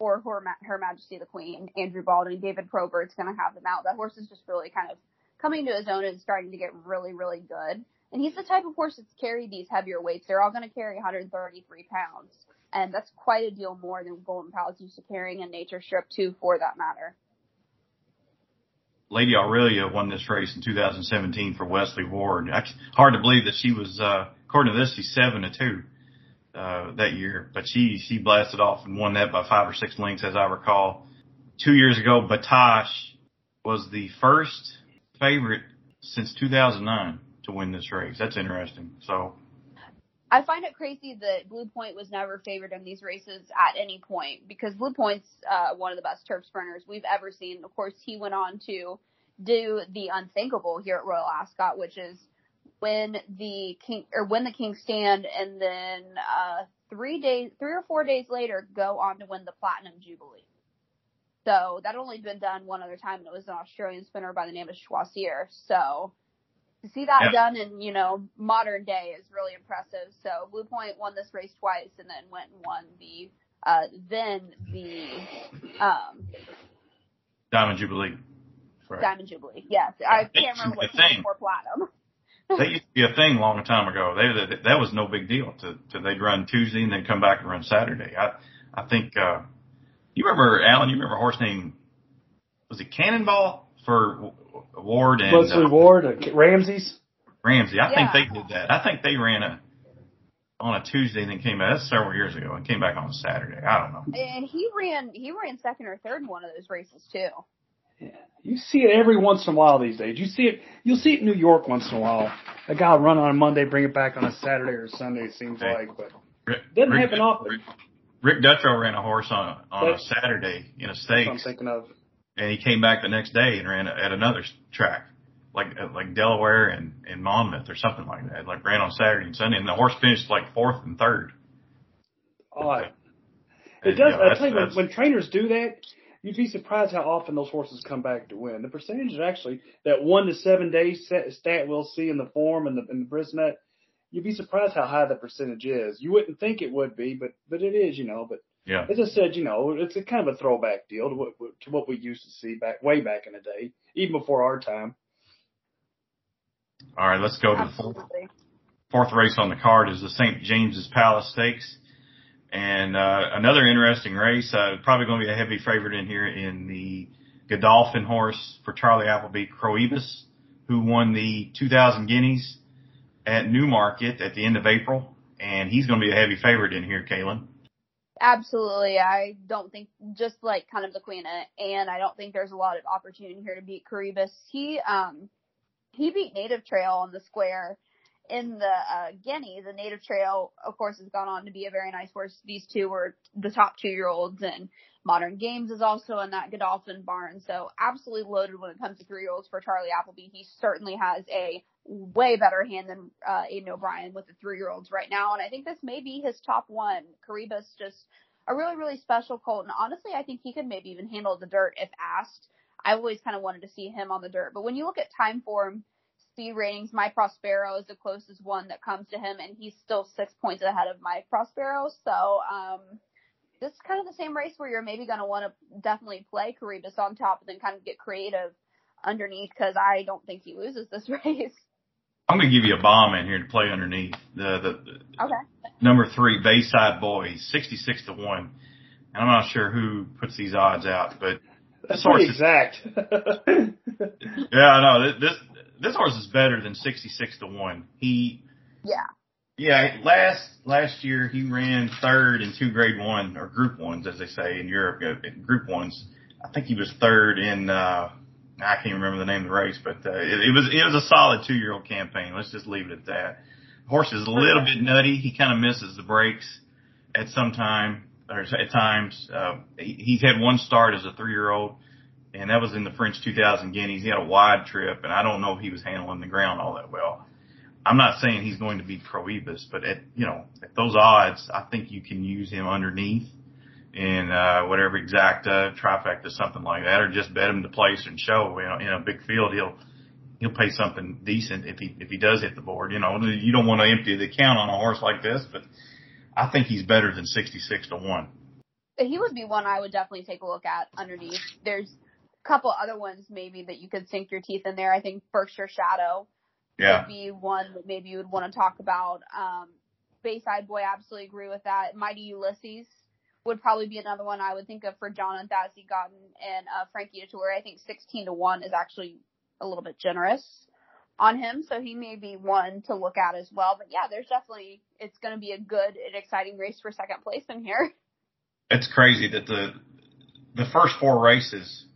Her, Her Majesty the Queen, Andrew Balding, David Probert's going to have them out. That horse is just really kind of coming to his own and starting to get really, really good. And he's the type of horse that's carried these heavier weights. They're all going to carry 133 pounds. And that's quite a deal more than Golden Pal's used to carrying in Nature Strip too, for that matter. Lady Aurelia won this race in 2017 for Wesley Ward. Hard to believe that she was, uh, according to this, she's seven to two, uh, that year, but she, she blasted off and won that by five or six lengths, as I recall. Two years ago, Battaash was the first favorite since 2009 to win this race. That's interesting. So. I find it crazy that Blue Point was never favored in these races at any point because Blue Point's uh, one of the best turf sprinters we've ever seen. Of course, he went on to do the unthinkable here at Royal Ascot, which is win the king or win the King Stand, and then uh, three days, three or four days later, go on to win the Platinum Jubilee. So that only been done one other time, and it was an Australian spinner by the name of Choisir. So to see that yeah. done in, you know, modern day is really impressive. So Blue Point won this race twice and then went and won the, uh, then the, um, Diamond Jubilee. Right. Diamond Jubilee, yes. I can't remember what came before Platinum. that used to be a thing a long time ago. They, that, that was no big deal to, to they'd run Tuesday and then come back and run Saturday. I, I think, uh, you remember, Alan, you remember a horse named, was it Cannonball for Ward and Leslie uh, Ward, uh, Ramsey's. Ramsey? I Yeah. think they did that. I think they ran a, on a Tuesday and then came back. That's several years ago and came back on a Saturday. I don't know. And he ran he ran second or third in one of those races too. Yeah. You see it every once in a while these days. You see it. You'll see it in New York once in a while. A guy run on a Monday, bring it back on a Saturday or Sunday. It seems Okay. like, but Rick, Doesn't Rick- happen often. Rick, Rick Dutrow ran a horse on a, on a Saturday in a that's what I'm stakes, thinking of. and he came back the next day and ran at another track, like like Delaware and and Monmouth or something like that. Like ran on Saturday and Sunday, and the horse finished like fourth and third. Odd. It does. know, I tell you, when, when trainers do that, you'd be surprised how often those horses come back to win. The percentage is actually that one to seven days set, stat we'll see in the form and the in the Brisnet. You'd be surprised how high the percentage is. You wouldn't think it would be, but but it is, you know. But yeah. as I said, you know, it's a kind of a throwback deal to what to what we used to see back way back in the day, even before our time. All right, let's go to the fourth fourth race on the card is the St. James's Palace Stakes. And uh, another interesting race, uh, probably going to be a heavy favorite in here in the Godolphin horse for Charlie Appleby, Coroebus, who won the 2000 Guineas at Newmarket at the end of April. And he's going to be a heavy favorite in here, Kaitlin. Absolutely. I don't think just like kind of the queen and I don't think there's a lot of opportunity here to beat Coroebus. He um he beat Native Trail on the square in the uh Guinea. The Native Trail of course has gone on to be a very nice horse. These two were the top two year olds and Modern Games is also in that Godolphin barn. So absolutely loaded when it comes to three year olds for Charlie Appleby. He certainly has a way better hand than uh, Aidan O'Brien with the three year olds right now. And I think this may be his top one. Coroebus just a really, really special colt. And honestly, I think he could maybe even handle the dirt if asked. I always kind of wanted to see him on the dirt. But when you look at Timeform, speed ratings, My Prospero is the closest one that comes to him, and he's still six points ahead of My Prospero. So, um, this is kind of the same race where you're maybe going to want to definitely play Coroebus on top and then kind of get creative underneath because I don't think he loses this race. I'm going to give you a bomb in here to play underneath the, the Okay. number three Bayside Boys, 66 to one. And I'm not sure who puts these odds out, but That's This horse pretty is- exact. yeah, I know this this horse is better than 66 to one. He Yeah. Yeah, last last year he ran third in two grade one or group ones, as they say in Europe. uh, Group ones, I think he was third in. uh I can't remember the name of the race, but uh, it, it was it was a solid two year old campaign. Let's just leave it at that. Horse is a little bit nutty. He kind of misses the breaks at some time or at times. Uh, he, he's had one start as a three year old, and that was in the French 2000 Guineas. He had a wide trip, and I don't know if he was handling the ground all that well. I'm not saying he's going to be Coroebus, but at you know at those odds, I think you can use him underneath in uh, whatever exacta trifecta, something like that, or just bet him to place and show. You know, in a big field, he'll he'll pay something decent if he if he does hit the board. You know, you don't want to empty the account on a horse like this, but I think he's better than 66 to one. he would be one I would definitely take a look at underneath. There's a couple other ones maybe that you could sink your teeth in there. I think Berkshire Shadow Yeah, would be one that maybe you would want to talk about. Um, Bayside Boy, absolutely agree with that. Mighty Ulysses would probably be another one I would think of for John and Thady Gosden and uh, Frankie Dettori. I think 16 to 1 is actually a little bit generous on him, so he may be one to look at as well. But yeah, there's definitely, it's going to be a good and exciting race for second place in here. it's crazy that the the first four races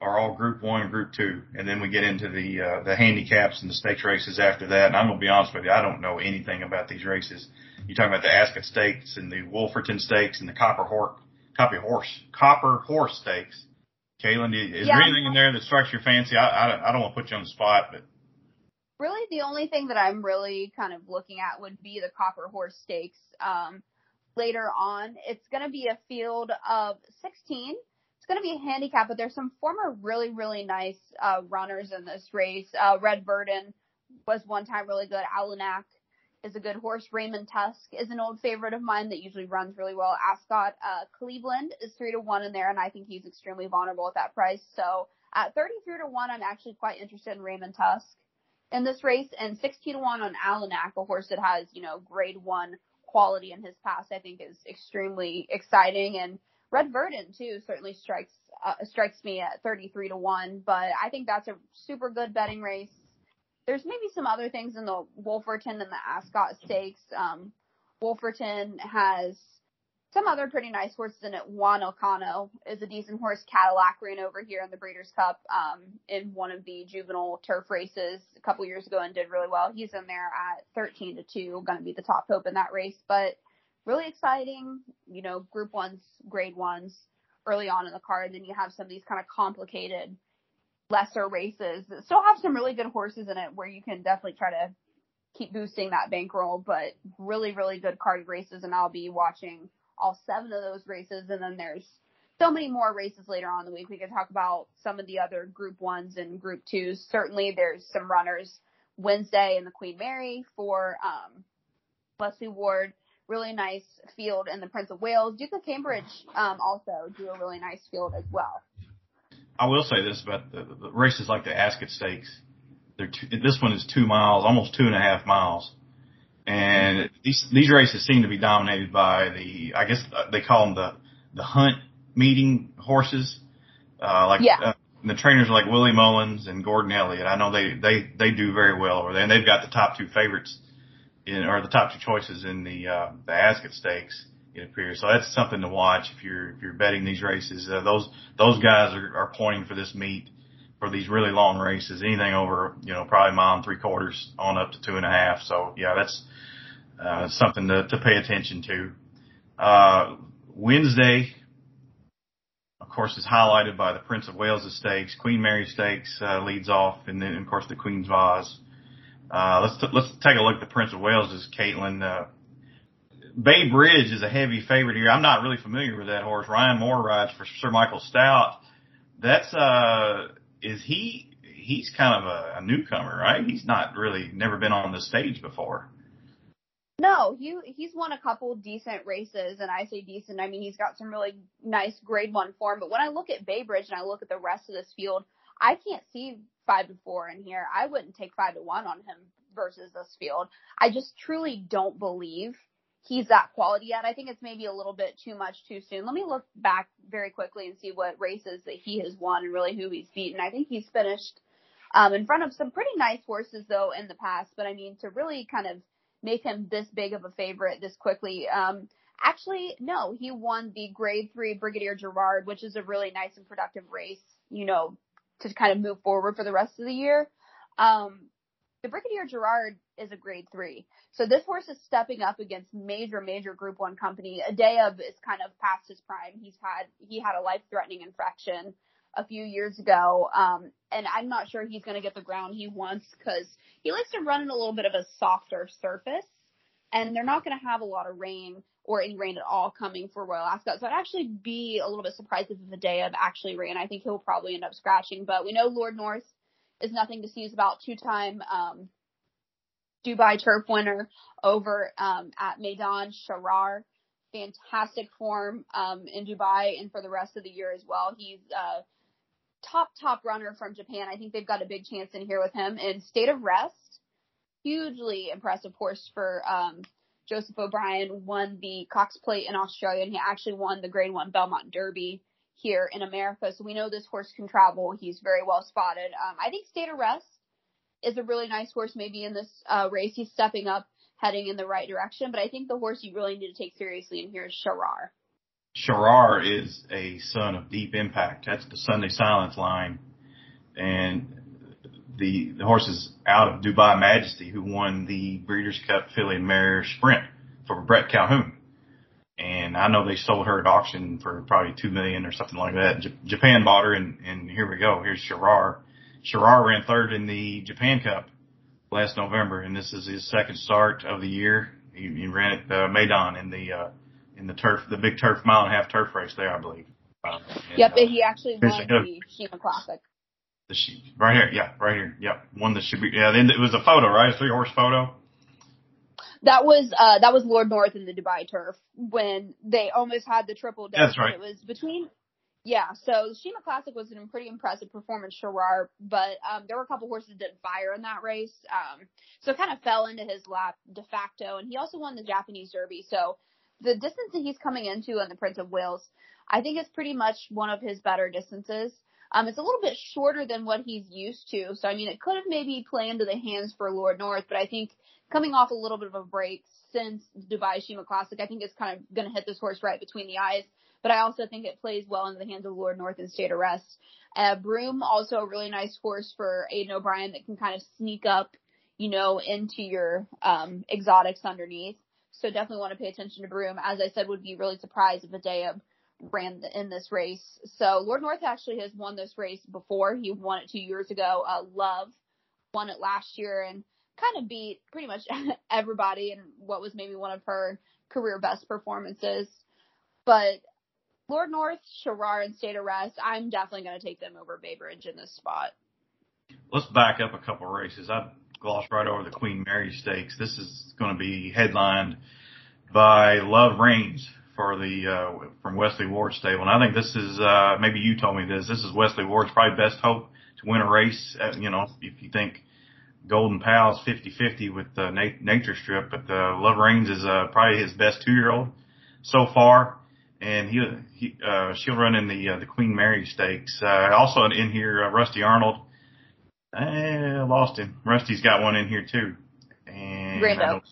are all Group One Group Two, and then we get into the uh, the handicaps and the stakes races after that. And I'm gonna be honest with you, I don't know anything about these races. You're talking about the Ascot Stakes and the Wolferton Stakes and the Copper Horse, Copper Horse, Copper Horse Stakes. Kaitlin, is Yeah. there anything in there that strikes your fancy? I, I, I don't want to put you on the spot, but Really, the only thing that I'm really kind of looking at would be the Copper Horse Stakes. Um, later on, it's going to be a field of 16. It's going to be a handicap, but there's some former really, really nice uh, runners in this race. Uh, Red Verdon was one time really good. Alanak is a good horse. Raymond Tusk is an old favorite of mine that usually runs really well. Ascot uh, Cleveland is three to one in there, and I think he's extremely vulnerable at that price. So at 33 to one, I'm actually quite interested in Raymond Tusk in this race, and 16 to one on Alanak, a horse that has you know grade one quality in his past, I think is extremely exciting. And Red Verdon too certainly strikes uh, strikes me at 33 to one, but I think that's a super good betting race. There's maybe some other things in the Wolferton and the Ascot Stakes. Um, Wolferton has some other pretty nice horses in it. Juan Elcano is a decent horse. Cadillac ran over here in the Breeders' Cup um, in one of the juvenile turf races a couple years ago and did really well. He's in there at 13 to 2, going to be the top hope in that race. But really exciting, you know, group ones, grade ones early on in the card. Then you have some of these kind of complicated lesser races that still have some really good horses in it where you can definitely try to keep boosting that bankroll, but really, really good card races. And I'll be watching all seven of those races. And then there's so many more races later on in the week. We could talk about some of the other group ones and group twos. Certainly there's some runners Wednesday in the Queen Mary for, um, Wesley Ward. Really nice field in the Prince of Wales. Duke of Cambridge, um, also do a really nice field as well. I will say this about the, the races like the Ascot Stakes. They're two, this one is two miles, almost two and a half miles. And these these races seem to be dominated by the I guess uh, they call them the the hunt meeting horses. Uh, like Yeah. uh, the trainers are like Willie Mullins and Gordon Elliott. I know they they they do very well over there, and they've got the top two favorites in or the top two choices in the uh, the Ascot Stakes. It appears so that's something to watch if you're if you're betting these races. Uh, those those guys are, are pointing for this meet for these really long races. Anything over you know probably mile and three quarters on up to two and a half. So yeah, that's uh, something to, to pay attention to. Uh, Wednesday, of course, is highlighted by the Prince of Wales Stakes. Queen Mary Stakes uh, leads off, and then of course the Queen's Vase. Uh, let's t- let's take a look at the Prince of Wales. Is Kaitlin uh, Bay Bridge is a heavy favorite here. I'm not really familiar with that horse. Ryan Moore rides for Sir Michael Stoute. That's uh, is he? He's kind of a, a newcomer, right? He's not really never been on the stage before. No, he he's won a couple decent races, and I say decent, I mean he's got some really nice grade one form. But when I look at Baybridge and I look at the rest of this field, I can't see five to four in here. I wouldn't take five to one on him versus this field. I just truly don't believe he's that quality yet. I think it's maybe a little bit too much too soon. Let me look back very quickly and see what races that he has won and really who he's beaten. I think he's finished um, in front of some pretty nice horses though in the past. But I mean to really kind of make him this big of a favorite this quickly. Um, actually, no, he won the grade three Brigadier Gerard, which is a really nice and productive race, you know, to kind of move forward for the rest of the year. Um, the Brigadier Gerard is a grade three. So this horse is stepping up against major, major group one company. Addeybb is kind of past his prime. He's had, he had a life threatening infection a few years ago. Um, and I'm not sure he's going to get the ground he wants because he likes to run in a little bit of a softer surface and they're not going to have a lot of rain or any rain at all coming for Royal Ascot. So I'd actually be a little bit surprised if of actually ran. I think he'll probably end up scratching, but we know Lord North is nothing to sneeze about. Two time, um, Dubai turf winner over, um, at Meydan Shahryar. Fantastic form, um, in Dubai and for the rest of the year as well. He's, uh, top, top runner from Japan. I think they've got a big chance in here with him And State of Rest. Hugely impressive horse for, um, Joseph O'Brien won the Cox Plate in Australia and he actually won the grade one Belmont Derby here in America. So we know this horse can travel. He's very well spotted. Um, I think State of Rest is a really nice horse maybe in this, uh, race. He's stepping up, heading in the right direction, but I think the horse you really need to take seriously in here is Shahryar. Shahryar is a son of Deep Impact. That's the Sunday Silence line. And the, the horse is out of Dubai Majesty who won the Breeders' Cup Filly Mare Sprint for Bret Calhoun. And I know they sold her at auction for probably two million or something like that. J- Japan bought her and, and here we go. Here's Shahryar. Shahryar ran third in the Japan Cup last November and this is his second start of the year. He, he ran at uh, Meydan in the, uh, in the turf, the big turf mile and a half turf race there, I believe. Uh, and, Yep, uh, he actually won the- the Sheema Classic. the sheep right here. Yeah, right here. Yep. One that should be, yeah, then it was a photo, right? A three horse photo. That was uh that was Lord North in the Dubai turf when they almost had the triple death. That's right. It was between Yeah, so the Sheema Classic was a pretty impressive performance, Shahryar, but um, there were a couple horses that didn't fire in that race. Um, so it kind of fell into his lap de facto, and he also won the Japanese Derby. So the distance that he's coming into in the Prince of Wales, I think is pretty much one of his better distances. Um, it's a little bit shorter than what he's used to, so I mean it could have maybe played into the hands for Lord North, but I think coming off a little bit of a break since the Dubai Sheema Classic, I think it's kind of going to hit this horse right between the eyes but I also think it plays well into the hands of Lord North and State of Rest. Uh, Broome, also a really nice horse for Aidan O'Brien that can kind of sneak up, you know, into your um, exotics underneath. So definitely want to pay attention to Broome. As I said, would be really surprised if Addeybb ran in this race. So Lord North actually has won this race before. He won it two years ago. Uh, Love won it last year and kind of beat pretty much everybody in what was maybe one of her career best performances. But Lord North, Shahryar, and State of Rest, I'm definitely going to take them over Bay Bridge in this spot. Let's back up a couple races. I glossed right over the Queen Mary Stakes. This is going to be headlined by Love Reigns for the uh, from Wesley Ward stable, and I think this is uh, maybe you told me this. This is Wesley Ward's probably best hope to win a race. At, uh, you know, if you think Golden Pal's 50-50 with uh, Nature Strip, but uh, Love Reigns is uh, probably his best two-year-old so far and he, he uh, she'll run in the uh, the Queen Mary Stakes. Uh, also in here, uh, Rusty Arnold. I lost him. Rusty's got one in here too. And Grand Oak.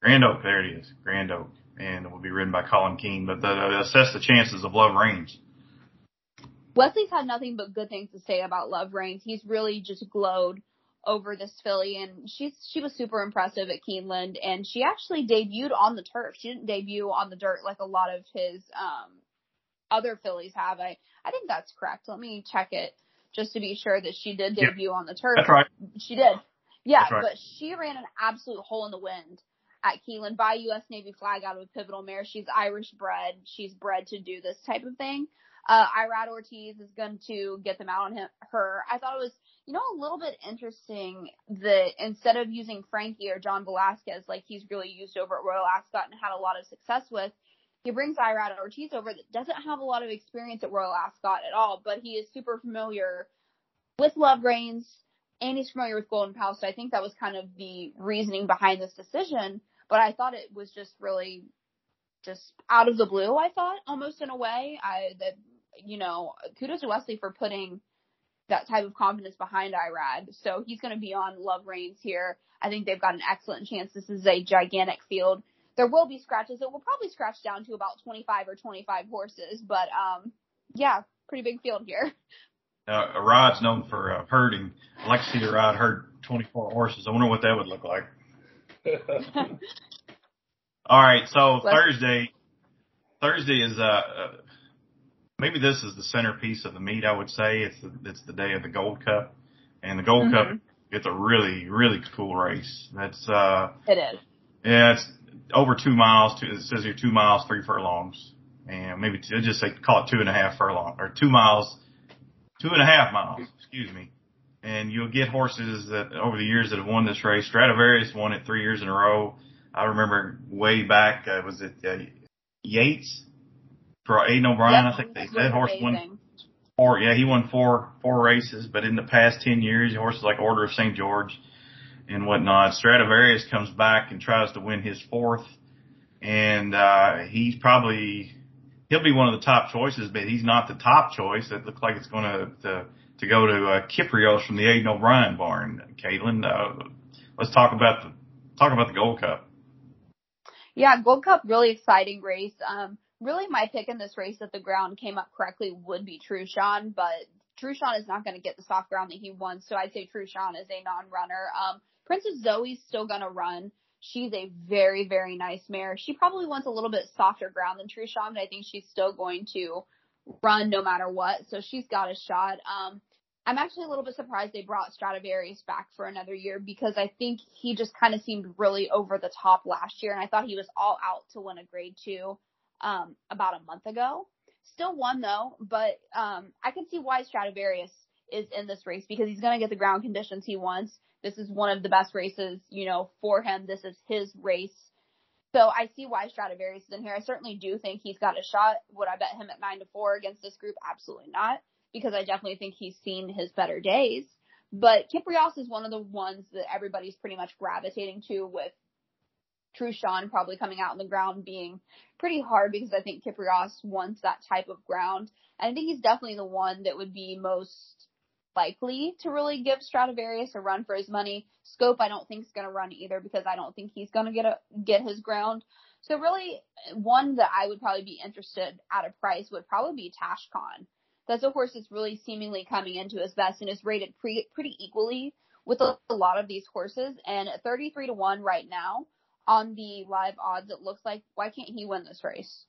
Grand Oak, there it is. Grand Oak, and it will be written by Colin Keane. But the, uh, assess the chances of Love Reigns. Wesley's had nothing but good things to say about Love Reigns. He's really just glowed over this filly and she's she was super impressive at Keeneland and she actually debuted on the turf. She didn't debut on the dirt like a lot of his um other fillies have. I I think that's correct. Let me check it just to be sure that she did debut yeah. on the turf. That's right. She did. Yeah, right. but she ran an absolute hole in the wind at Keeneland by US Navy flag out of a pivotal mare. She's Irish bred. She's bred to do this type of thing. Uh, Irad Ortiz is going to get them out on him, her. I thought it was you know, a little bit interesting that instead of using Frankie or John Velazquez, like he's really used over at Royal Ascot and had a lot of success with, he brings Irad Ortiz over that doesn't have a lot of experience at Royal Ascot at all, but he is super familiar with Love Reigns and he's familiar with Golden Pal. So I think that was kind of the reasoning behind this decision. But I thought it was just really just out of the blue. I thought almost in a way. I that you know kudos to Wesley for putting that type of confidence behind Irad. So he's going to be on Love Reigns here. I think they've got an excellent chance. This is a gigantic field. There will be scratches. It will probably scratch down to about 25 or 25 horses, but um, yeah, pretty big field here. Uh, Irad's known for uh, herding. I'd like to see the Irad herd 24 horses. I wonder what that would look like. All right, so Let's, Thursday, Thursday is uh, uh maybe this is the centerpiece of the meet. I would say it's the, it's the day of the Gold Cup, and the Gold mm-hmm. Cup it's a really really cool race. That's uh, it is. Yeah, it's over two miles. Two, it says here two miles, three furlongs, and maybe two, just say call it two and a half furlong or two miles, two and a half miles. Excuse me. And you'll get horses that over the years that have won this race. Stradivarius won it three years in a row. I remember way back, uh, was it uh, Yeats for Aidan O'Brien. Yep, I think they, that horse won four. Yeah, he won four four races, but in the past ten years, horses like Order of St. George and whatnot. Stradivarius comes back and tries to win his fourth, and uh, he's probably he'll be one of the top choices, but he's not the top choice. It looks like it's going to to, go to uh, Kyprios from the Aidan O'Brien barn. Kaitlin, uh, let's talk about the talk about the Gold Cup. Yeah, Gold Cup really exciting race. Um, really my pick in this race if the ground came up correctly would be Trueshan, but Trueshan is not going to get the soft ground that he wants, so I'd say Trueshan is a non-runner. Um, Princess Zoe's still going to run. She's a very, very nice mare. She probably wants a little bit softer ground than Trueshan, but I think she's still going to run no matter what, so she's got a shot. Um, I'm actually a little bit surprised they brought Stradivarius back for another year because I think he just kind of seemed really over the top last year, and I thought he was all out to win a grade two um, about a month ago. Still won though, but um, I can see why Stradivarius is in this race because he's going to get the ground conditions he wants. This is one of the best races, you know, for him. This is his race. So I see why Stradivarius is in here. I certainly do think he's got a shot. Would I bet him at nine to four against this group? Absolutely not, because I definitely think he's seen his better days. But Kyprios is one of the ones that everybody's pretty much gravitating to with Trueshan probably coming out on the ground being pretty hard because I think Kyprios wants that type of ground. And I think he's definitely the one that would be most likely to really give Stradivarius a run for his money. Scope I don't think is going to run either because I don't think he's going to get a get his ground. So really one that I would probably be interested at a price would probably be Tashkon. That's a horse that's really seemingly coming into his best and is rated pre- pretty equally with a, a lot of these horses. And 33 to 1 right now on the live odds, it looks like why can't he win this race?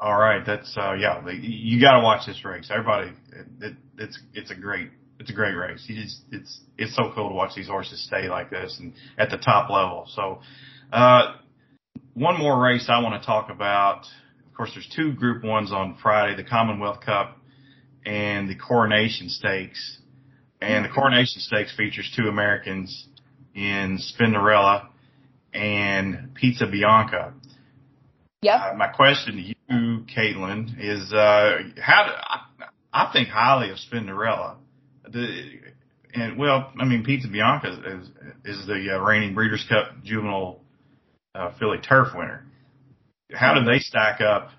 All right, that's uh yeah, you got to watch this race. Everybody, it, it, it's it's a great it's a great race. You just it's it's so cool to watch these horses stay like this and at the top level. So, uh, one more race I want to talk about. Of course, there's two Group Ones on Friday: the Commonwealth Cup and the Coronation Stakes. And the Coronation Stakes features two Americans in Spinderella and Pizza Bianca. Yep. Uh, my question to you, Kaitlin, is uh, how do I, I think highly of Spinderella. The, and well, I mean, Pizza Bianca is, is the uh, reigning Breeders' Cup Juvenile uh, Filly Turf winner. How do they stack up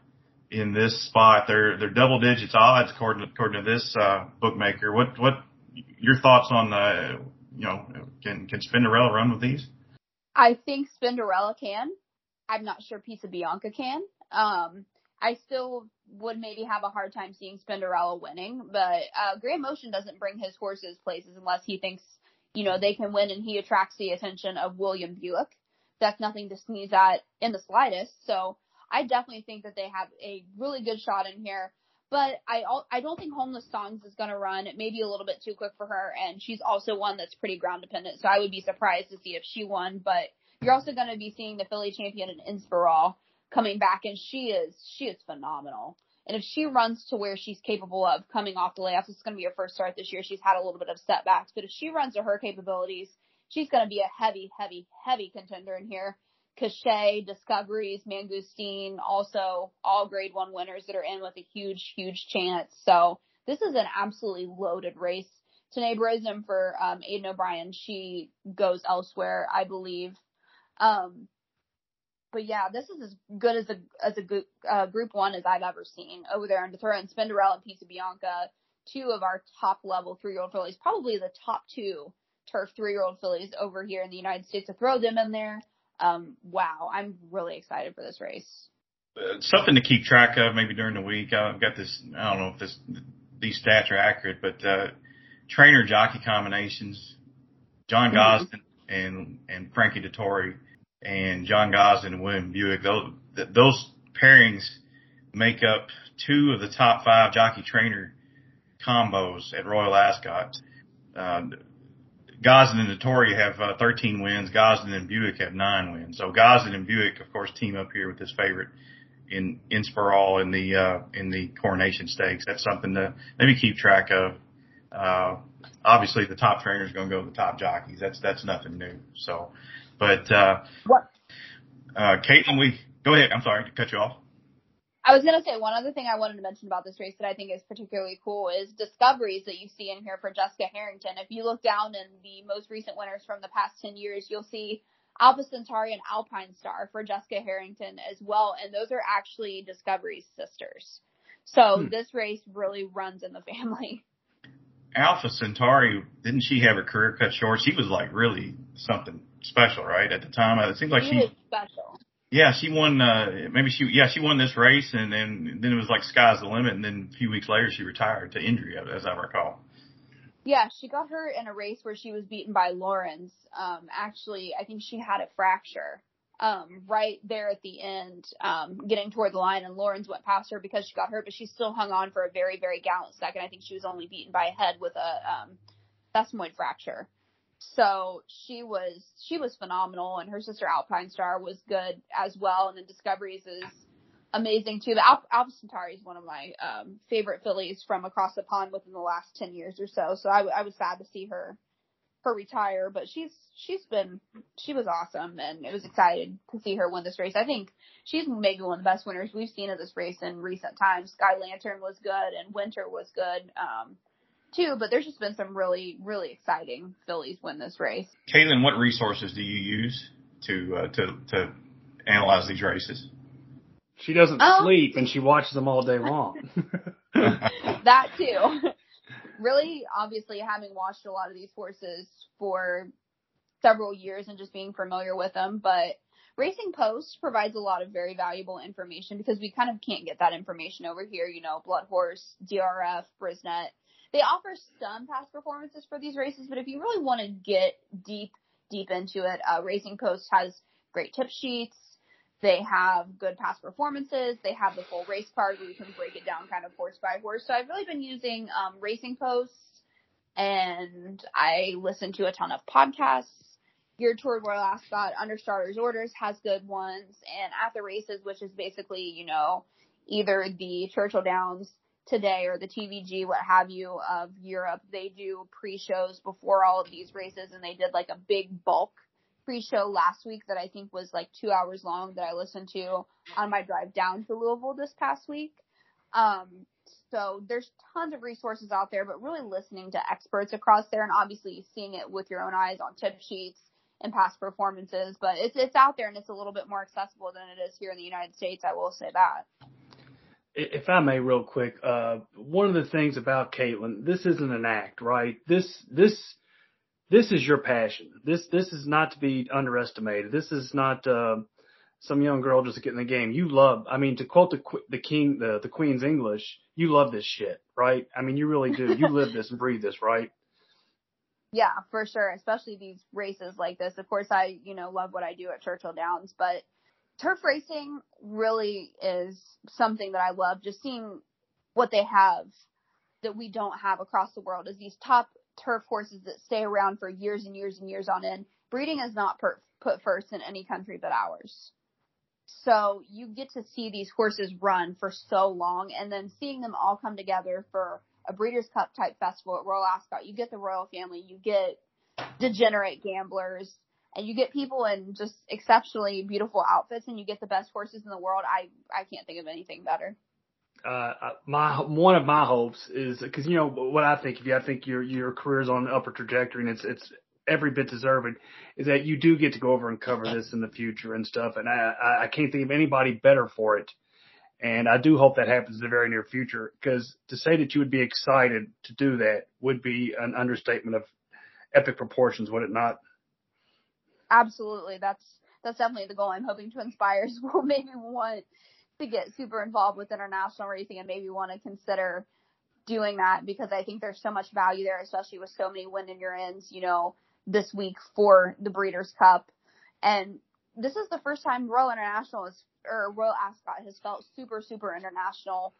in this spot? They're they're double digits odds according to, according to this uh, bookmaker. What what your thoughts on uh, you know can can Spinderella run with these? I think Spinderella can. I'm not sure Pizza Bianca can. Um, I still would maybe have a hard time seeing Spinderella winning, but uh, Graham Motion doesn't bring his horses places unless he thinks, you know, they can win and he attracts the attention of William Buick. That's nothing to sneeze at in the slightest. So I definitely think that they have a really good shot in here. But I I don't think Homeless Songs is going to run. It may be a little bit too quick for her, and she's also one that's pretty ground dependent. So I would be surprised to see if she won. But you're also going to be seeing the Filly champion in Inspiral coming back, and she is she is phenomenal. And if she runs to where she's capable of coming off the layoffs, it's going to be her first start this year. She's had a little bit of setbacks, but if she runs to her capabilities, she's going to be a heavy, heavy, heavy contender in here. Cachet, Discoveries, Mangustin, also all grade one winners that are in with a huge, huge chance. So this is an absolutely loaded race. Tenebrism for um, Aidan O'Brien, she goes elsewhere, I believe. Um, but yeah, this is as good as a as a good, uh, group one as I've ever seen over there. And to throw in Spinderella and Pizza Bianca, two of our top level three year old fillies, probably the top two turf three year old fillies over here in the United States. To throw them in there, um, wow, I'm really excited for this race. Uh, something to keep track of maybe during the week. I've got this. I don't know if this these stats are accurate, but uh, trainer jockey combinations. John mm-hmm. Gosden and and Frankie Dettori and John Gosden and William Buick. Those those pairings make up two of the top five jockey trainer combos at Royal Ascot. Uh, Gosden and Dettori have uh, 13 wins. Gosden and Buick have nine wins. So Gosden and Buick, of course, team up here with his favorite in Inspiral in the uh, in the Coronation Stakes. That's something to maybe keep track of. Uh, obviously, the top trainer is going to go to the top jockeys. That's that's nothing new. So, but uh, what? Uh, Kaitlin, we go ahead. I'm sorry to cut you off. I was gonna say one other thing I wanted to mention about this race that I think is particularly cool is discoveries that you see in here for Jessica Harrington. If you look down in the most recent winners from the past ten years, you'll see Alpha Centauri and Alpine Star for Jessica Harrington as well, and those are actually Discovery's sisters. So hmm. this race really runs in the family. Alpha Centauri, didn't she have her career cut short? She was like really something special, right? At the time, it seems like she, she was special. Yeah, she won. uh Maybe she. Yeah, she won this race, and then then it was like sky's the limit. And then a few weeks later, she retired to injury, as I recall. Yeah, she got hurt in a race where she was beaten by Laurens. Um, actually, I think she had a fracture um, right there at the end, um, getting toward the line, and Laurens went past her because she got hurt, but she still hung on for a very, very gallant second. I think she was only beaten by a head with a um, sesamoid fracture. So she was she was phenomenal, and her sister Alpine Star was good as well. And then Discoveries is amazing too. The Al- Alpha Centauri is one of my um, favorite fillies from across the pond within the last ten years or so. So I, w- I was sad to see her her retire, but she's she's been she was awesome and it was excited to see her win this race. I think she's maybe one of the best winners we've seen of this race in recent times. Sky Lantern was good and Winter was good. Um too, but there's just been some really, really exciting fillies win this race. Kaitlin, what resources do you use to uh, to to analyze these races? She doesn't oh. sleep and she watches them all day long. that too. really, obviously, having watched a lot of these horses for several years and just being familiar with them, but Racing Post provides a lot of very valuable information because we kind of can't get that information over here. You know, Blood Horse, DRF, Brisnet. They offer some past performances for these races, but if you really want to get deep, deep into it, uh, Racing Post has great tip sheets. They have good past performances. They have the full race card where you can break it down kind of horse by horse. So I've really been using um, Racing Post and I listen to a ton of podcasts Your geared toward Royal Ascot. Understarters Orders has good ones. And at the races, which is basically, you know, either the Churchill Downs today or the TVG, what have you, of Europe, they do pre-shows before all of these races and they did like a big bulk pre-show last week that I think was like two hours long that I listened to on my drive down to Louisville this past week. Um, so there's tons of resources out there, but really listening to experts across there and obviously seeing it with your own eyes on tip sheets and past performances. But it's it's out there and it's a little bit more accessible than it is here in the United States. I will say that. If I may, real quick, uh, one of the things about Kaitlin, this isn't an act, right? This this this is your passion. This this is not to be underestimated. This is not uh, some young girl just getting the game. You love. I mean, to quote the the king the the queen's English, you love this shit, right? I mean, you really do. You live this and breathe this, right? Yeah, for sure. Especially these races like this. Of course, I you know love what I do at Churchill Downs, but turf racing really is something that I love. Just seeing what they have that we don't have across the world is these top turf horses that stay around for years and years and years on end. Breeding is not per- put first in any country but ours. So you get to see these horses run for so long and then seeing them all come together for a Breeders' Cup type festival at Royal Ascot. You get the royal family, you get degenerate gamblers, and you get people in just exceptionally beautiful outfits and you get the best horses in the world. I, I can't think of anything better uh, my one of my hopes is because you know what I think of you. I think your your career is on an upper trajectory, and it's it's every bit deserving. Is that you do get to go over and cover this in the future and stuff, and I I can't think of anybody better for it. And I do hope that happens in the very near future because to say that you would be excited to do that would be an understatement of epic proportions, would it not? Absolutely. That's, that's definitely the goal. I'm hoping to inspire will maybe want to get super involved with international racing and maybe want to consider doing that because I think there's so much value there, especially with so many win in your ends, you know, this week for the Breeders' Cup. And this is the first time Royal International is, or Royal Ascot has felt super, super international,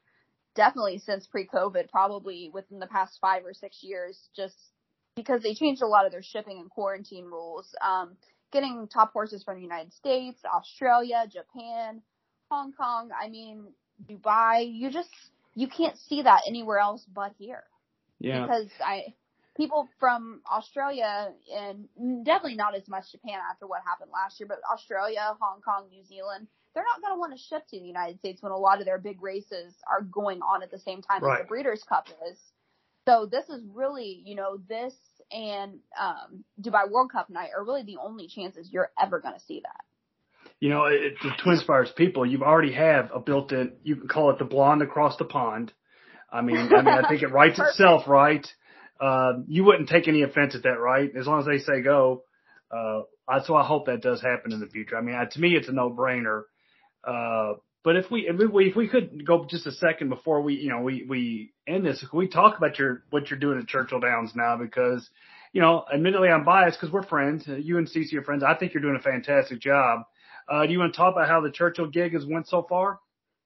definitely since pre-COVID, probably within the past five or six years, just because they changed a lot of their shipping and quarantine rules. Um, getting top horses from the United States, Australia, Japan, Hong Kong, I mean, Dubai, you just, you can't see that anywhere else but here. Yeah. Because I, people from Australia and definitely not as much Japan after what happened last year, but Australia, Hong Kong, New Zealand, they're not going to want to ship to the United States when a lot of their big races are going on at the same time right. as the Breeders' Cup is. So this is really, you know, this and um, Dubai World Cup night are really the only chances you're ever going to see that you know, it, the Twin Spires people—you've already have a built-in. You can call it the blonde across the pond. I mean, I mean, I think it writes itself, right? Uh, you wouldn't take any offense at that, right? As long as they say go. Uh, so I hope that does happen in the future. I mean, I, to me, it's a no-brainer. Uh, but if we, if we, if we could go just a second before we, you know, we, we end this, can we talk about your, what you're doing at Churchill Downs now? Because, you know, admittedly I'm biased because we're friends. You and CC are friends. I think you're doing a fantastic job. Uh, do you want to talk about how the Churchill gig has went so far?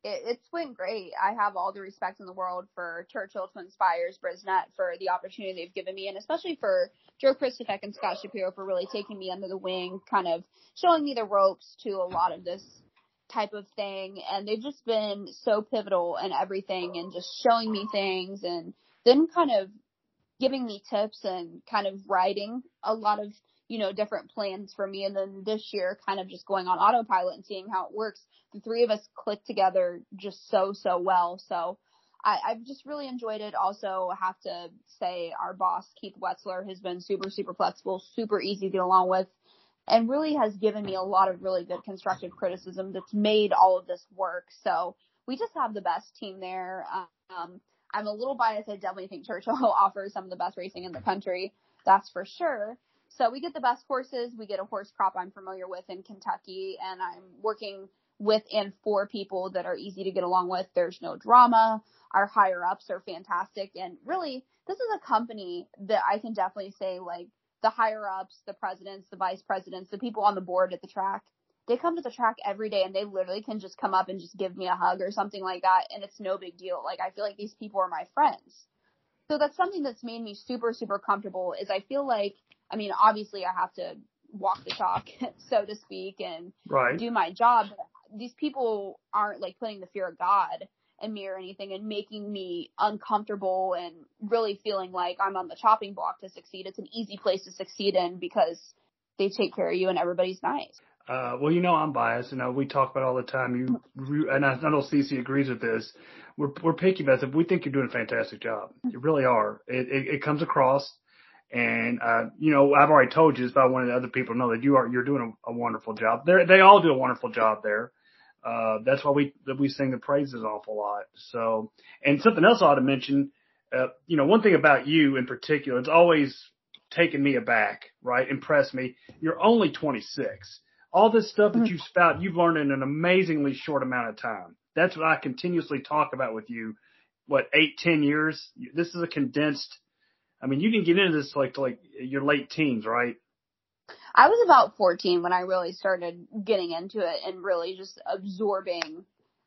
It, it's went great. I have all the respect in the world for Churchill, Twin Spires, Brisnet for the opportunity they've given me, and especially for Joe Kristufek and Scott Shapiro for really taking me under the wing, kind of showing me the ropes to a lot of this type of thing. And they've just been so pivotal in everything and just showing me things and then kind of giving me tips and kind of writing a lot of you know different plans for me and then this year kind of just going on autopilot and seeing how it works the three of us click together just so so well so I, I've just really enjoyed it. Also, have to say our boss Keith Wetzler has been super super flexible, super easy to get along with, and really has given me a lot of really good constructive criticism that's made all of this work. So we just have the best team there. Um, I'm a little biased. I definitely think Churchill offers some of the best racing in the country. That's for sure. So we get the best horses. We get a horse crop I'm familiar with in Kentucky, and I'm working with and for people that are easy to get along with. There's no drama. Our higher ups are fantastic. And really, this is a company that I can definitely say like the higher ups, the presidents, the vice presidents, the people on the board at the track, they come to the track every day and they literally can just come up and just give me a hug or something like that. And it's no big deal. Like I feel like these people are my friends. So that's something that's made me super, super comfortable is I feel like, I mean, obviously I have to walk the talk, so to speak, and right. do my job. These people aren't like putting the fear of God in me or anything and making me uncomfortable and really feeling like I'm on the chopping block to succeed. It's an easy place to succeed in because they take care of you and everybody's nice. Uh, well, you know, I'm biased. You know, we talk about all the time. You and I, I know CC agrees with this. We're we're picky it. We think you're doing a fantastic job. You really are. It it, it comes across, and uh, you know, I've already told you this, but I wanted other people to know that you are you're doing a, a wonderful job. They they all do a wonderful job there. Uh, that's why we that we sing the praises awful lot. So, and something else I ought to mention. Uh, you know, one thing about you in particular, it's always taken me aback, right? Impressed me. You're only 26 all this stuff that mm. you spout, you've learned in an amazingly short amount of time. That's what I continuously talk about with you. What eight, ten years? This is a condensed. I mean, you didn't get into this like to like your late teens, right? I was about 14 when I really started getting into it and really just absorbing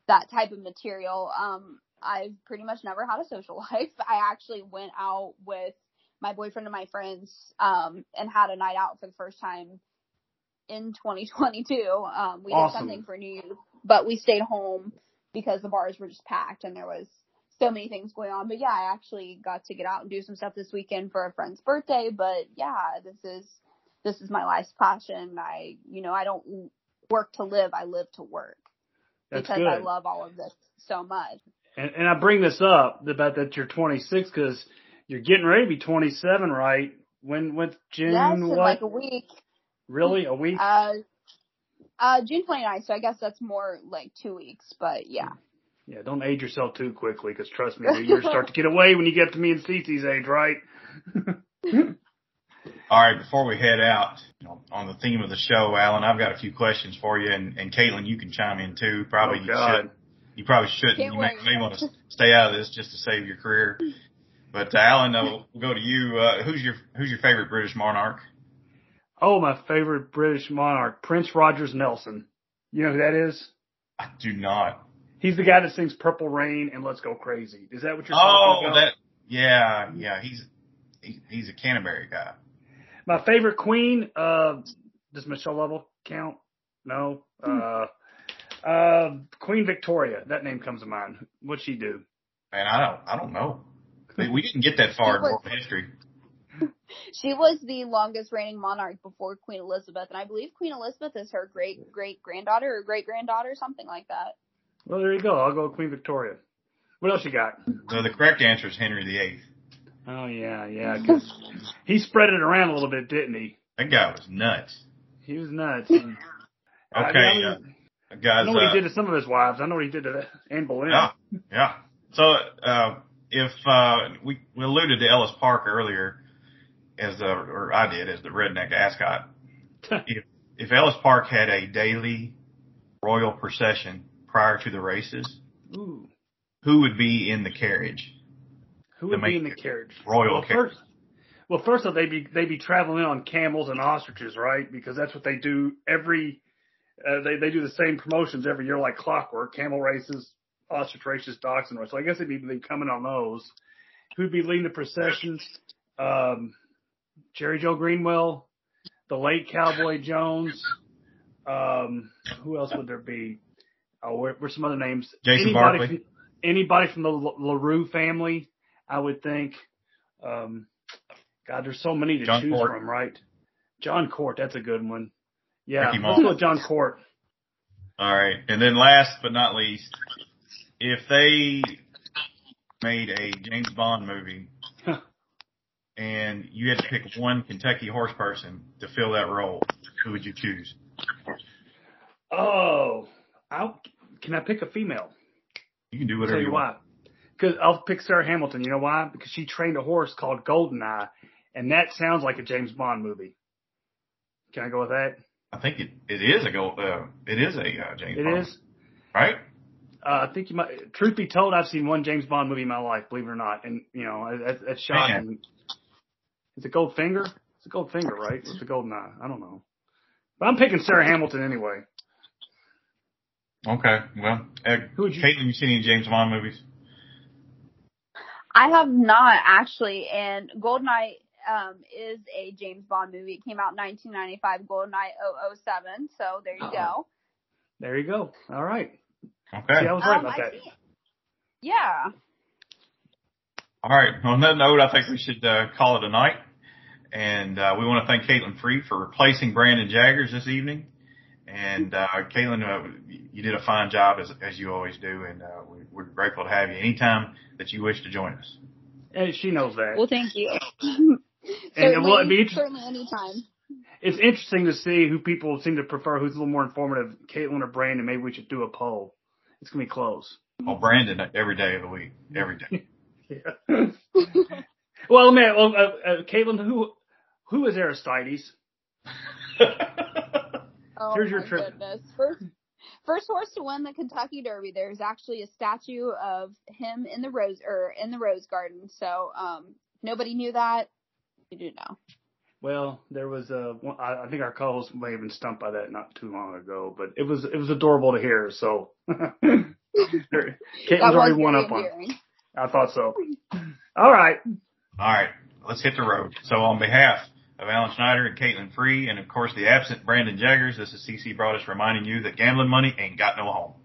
that type of material. Um, I've pretty much never had a social life. I actually went out with my boyfriend and my friends um, and had a night out for the first time in 2022. Um, we awesome. did something for New Year's, but we stayed home because the bars were just packed and there was so many things going on. But yeah, I actually got to get out and do some stuff this weekend for a friend's birthday. But yeah, this is this is my life's passion. I you know I don't work to live. I live to work That's because good. I love all of this so much. And, and I bring this up about that you're 26 because you're getting ready to be 27, right? When with June yes, what? like a week. Really? A week? Uh, uh, June 29th, so I guess that's more like two weeks, but yeah. Yeah, don't age yourself too quickly, because trust me, the years start to get away when you get to me and CC's age, right? All right, before we head out on the theme of the show, Alan, I've got a few questions for you, and, and Kaitlin, you can chime in too. Probably oh, you should. You probably shouldn't. Can't you may, may, want to stay out of this just to save your career. But uh, Alan, uh, we'll go to you. Uh, who's your Who's your favorite British monarch? Oh, my favorite British monarch, Prince Rogers Nelson. You know who that is? I do not. He's the guy that sings Purple Rain and Let's Go Crazy. Is that what you're oh, talking about? that, yeah, yeah. He's, he, he's a Canterbury guy. My favorite queen, uh, does Michelle Lovell count? No. Hmm. Uh, uh, Queen Victoria. That name comes to mind. What'd she do? Man, I don't, I don't know. We didn't get that far in world history she was the longest reigning monarch before Queen Elizabeth, and I believe Queen Elizabeth is her great great granddaughter or great granddaughter, something like that. Well, there you go. I'll go with Queen Victoria. What else you got? So the correct answer is Henry VIII. Oh yeah, yeah. He spread it around a little bit, didn't he? That guy was nuts. He was nuts. Okay, I, mean, uh, guys. I know what uh, he did to some of his wives. I know what he did to Anne Boleyn. Yeah, yeah. So uh, if uh, we, we alluded to Ellis Park earlier, as the, or I did as the redneck ascot. if, if Ellis Park had a daily royal procession prior to the races, Ooh. who would be in the carriage? Who would be in the carriage? Royal well, carriage. First, well, first off, they'd be they'd be traveling on camels and ostriches, right? Because that's what they do every. Uh, they they do the same promotions every year, like clockwork: camel races, ostrich races, dachshund races. So I guess they'd be coming on those. Who'd be leading the processions? Um, Jerry Joe Greenwell, the late Cowboy Jones. Um, who else would there be? Oh, where, where's some other names? Jason anybody Barkley. From, anybody from the LaRue family, I would think. Um, God, there's so many to John choose Court. from, right? John Court, that's a good one. Yeah, let's go with John Court. All right. And then last but not least, if they made a James Bond movie and you had to pick one Kentucky horse person to fill that role, who would you choose? Oh, I'll, can I pick a female? You can do I'll whatever tell you you want. why. Because I'll pick Sarah Hamilton. You know why? Because she trained a horse called Goldeneye, and that sounds like a James Bond movie. Can I go with that? I think it, it is a gold. uh, it is a uh, James It Bond, is. right? Uh, I think you might. Truth be told, I've seen one James Bond movie in my life, believe it or not, and you know that, that's shocking. Is it Goldfinger? It's a Goldfinger, right? It's a Goldeneye. I don't know, but I'm picking Sarah Hamilton anyway. Okay. Well, uh, Who would you- Kaitlin, you seen any James Bond movies? I have not actually, and Goldeneye um, is a James Bond movie. It came out in 1995, Goldeneye 007. So there you go. There you go. All right. Okay. See, I was right Um, about I that. see- Yeah. All right. On that note, I think we should uh, call it a night. And uh, we want to thank Kaitlin Free for replacing Brandon Jaggers this evening. And uh, Kaitlin, uh, you did a fine job as as you always do, and uh, we, we're grateful to have you anytime that you wish to join us. And she knows that. Well, thank you. And it will certainly, be inter- certainly anytime. it's interesting to see who people seem to prefer, who's a little more informative, Kaitlin or Brandon. Maybe we should do a poll. It's gonna be close. Oh, Brandon, every day of the week, every day. Yeah. well, man, well, uh, uh, Kaitlin, who who is Aristides? Oh Here's your my trip. goodness. First, first horse to win the Kentucky Derby. There's actually a statue of him in the rose or in the rose garden. So, um, nobody knew that. You do know. Well, there was a. one- I I think our co-host may have been stumped by that not too long ago, but it was it was adorable to hear. So Kaitlin's that already one very up on. I thought so. All right. All right, let's hit the road. So on behalf of Alan Schneider and Kaitlin Free, and of course the absent Brandon Jaggers, this is CC Broaddus reminding you that gambling money ain't got no home.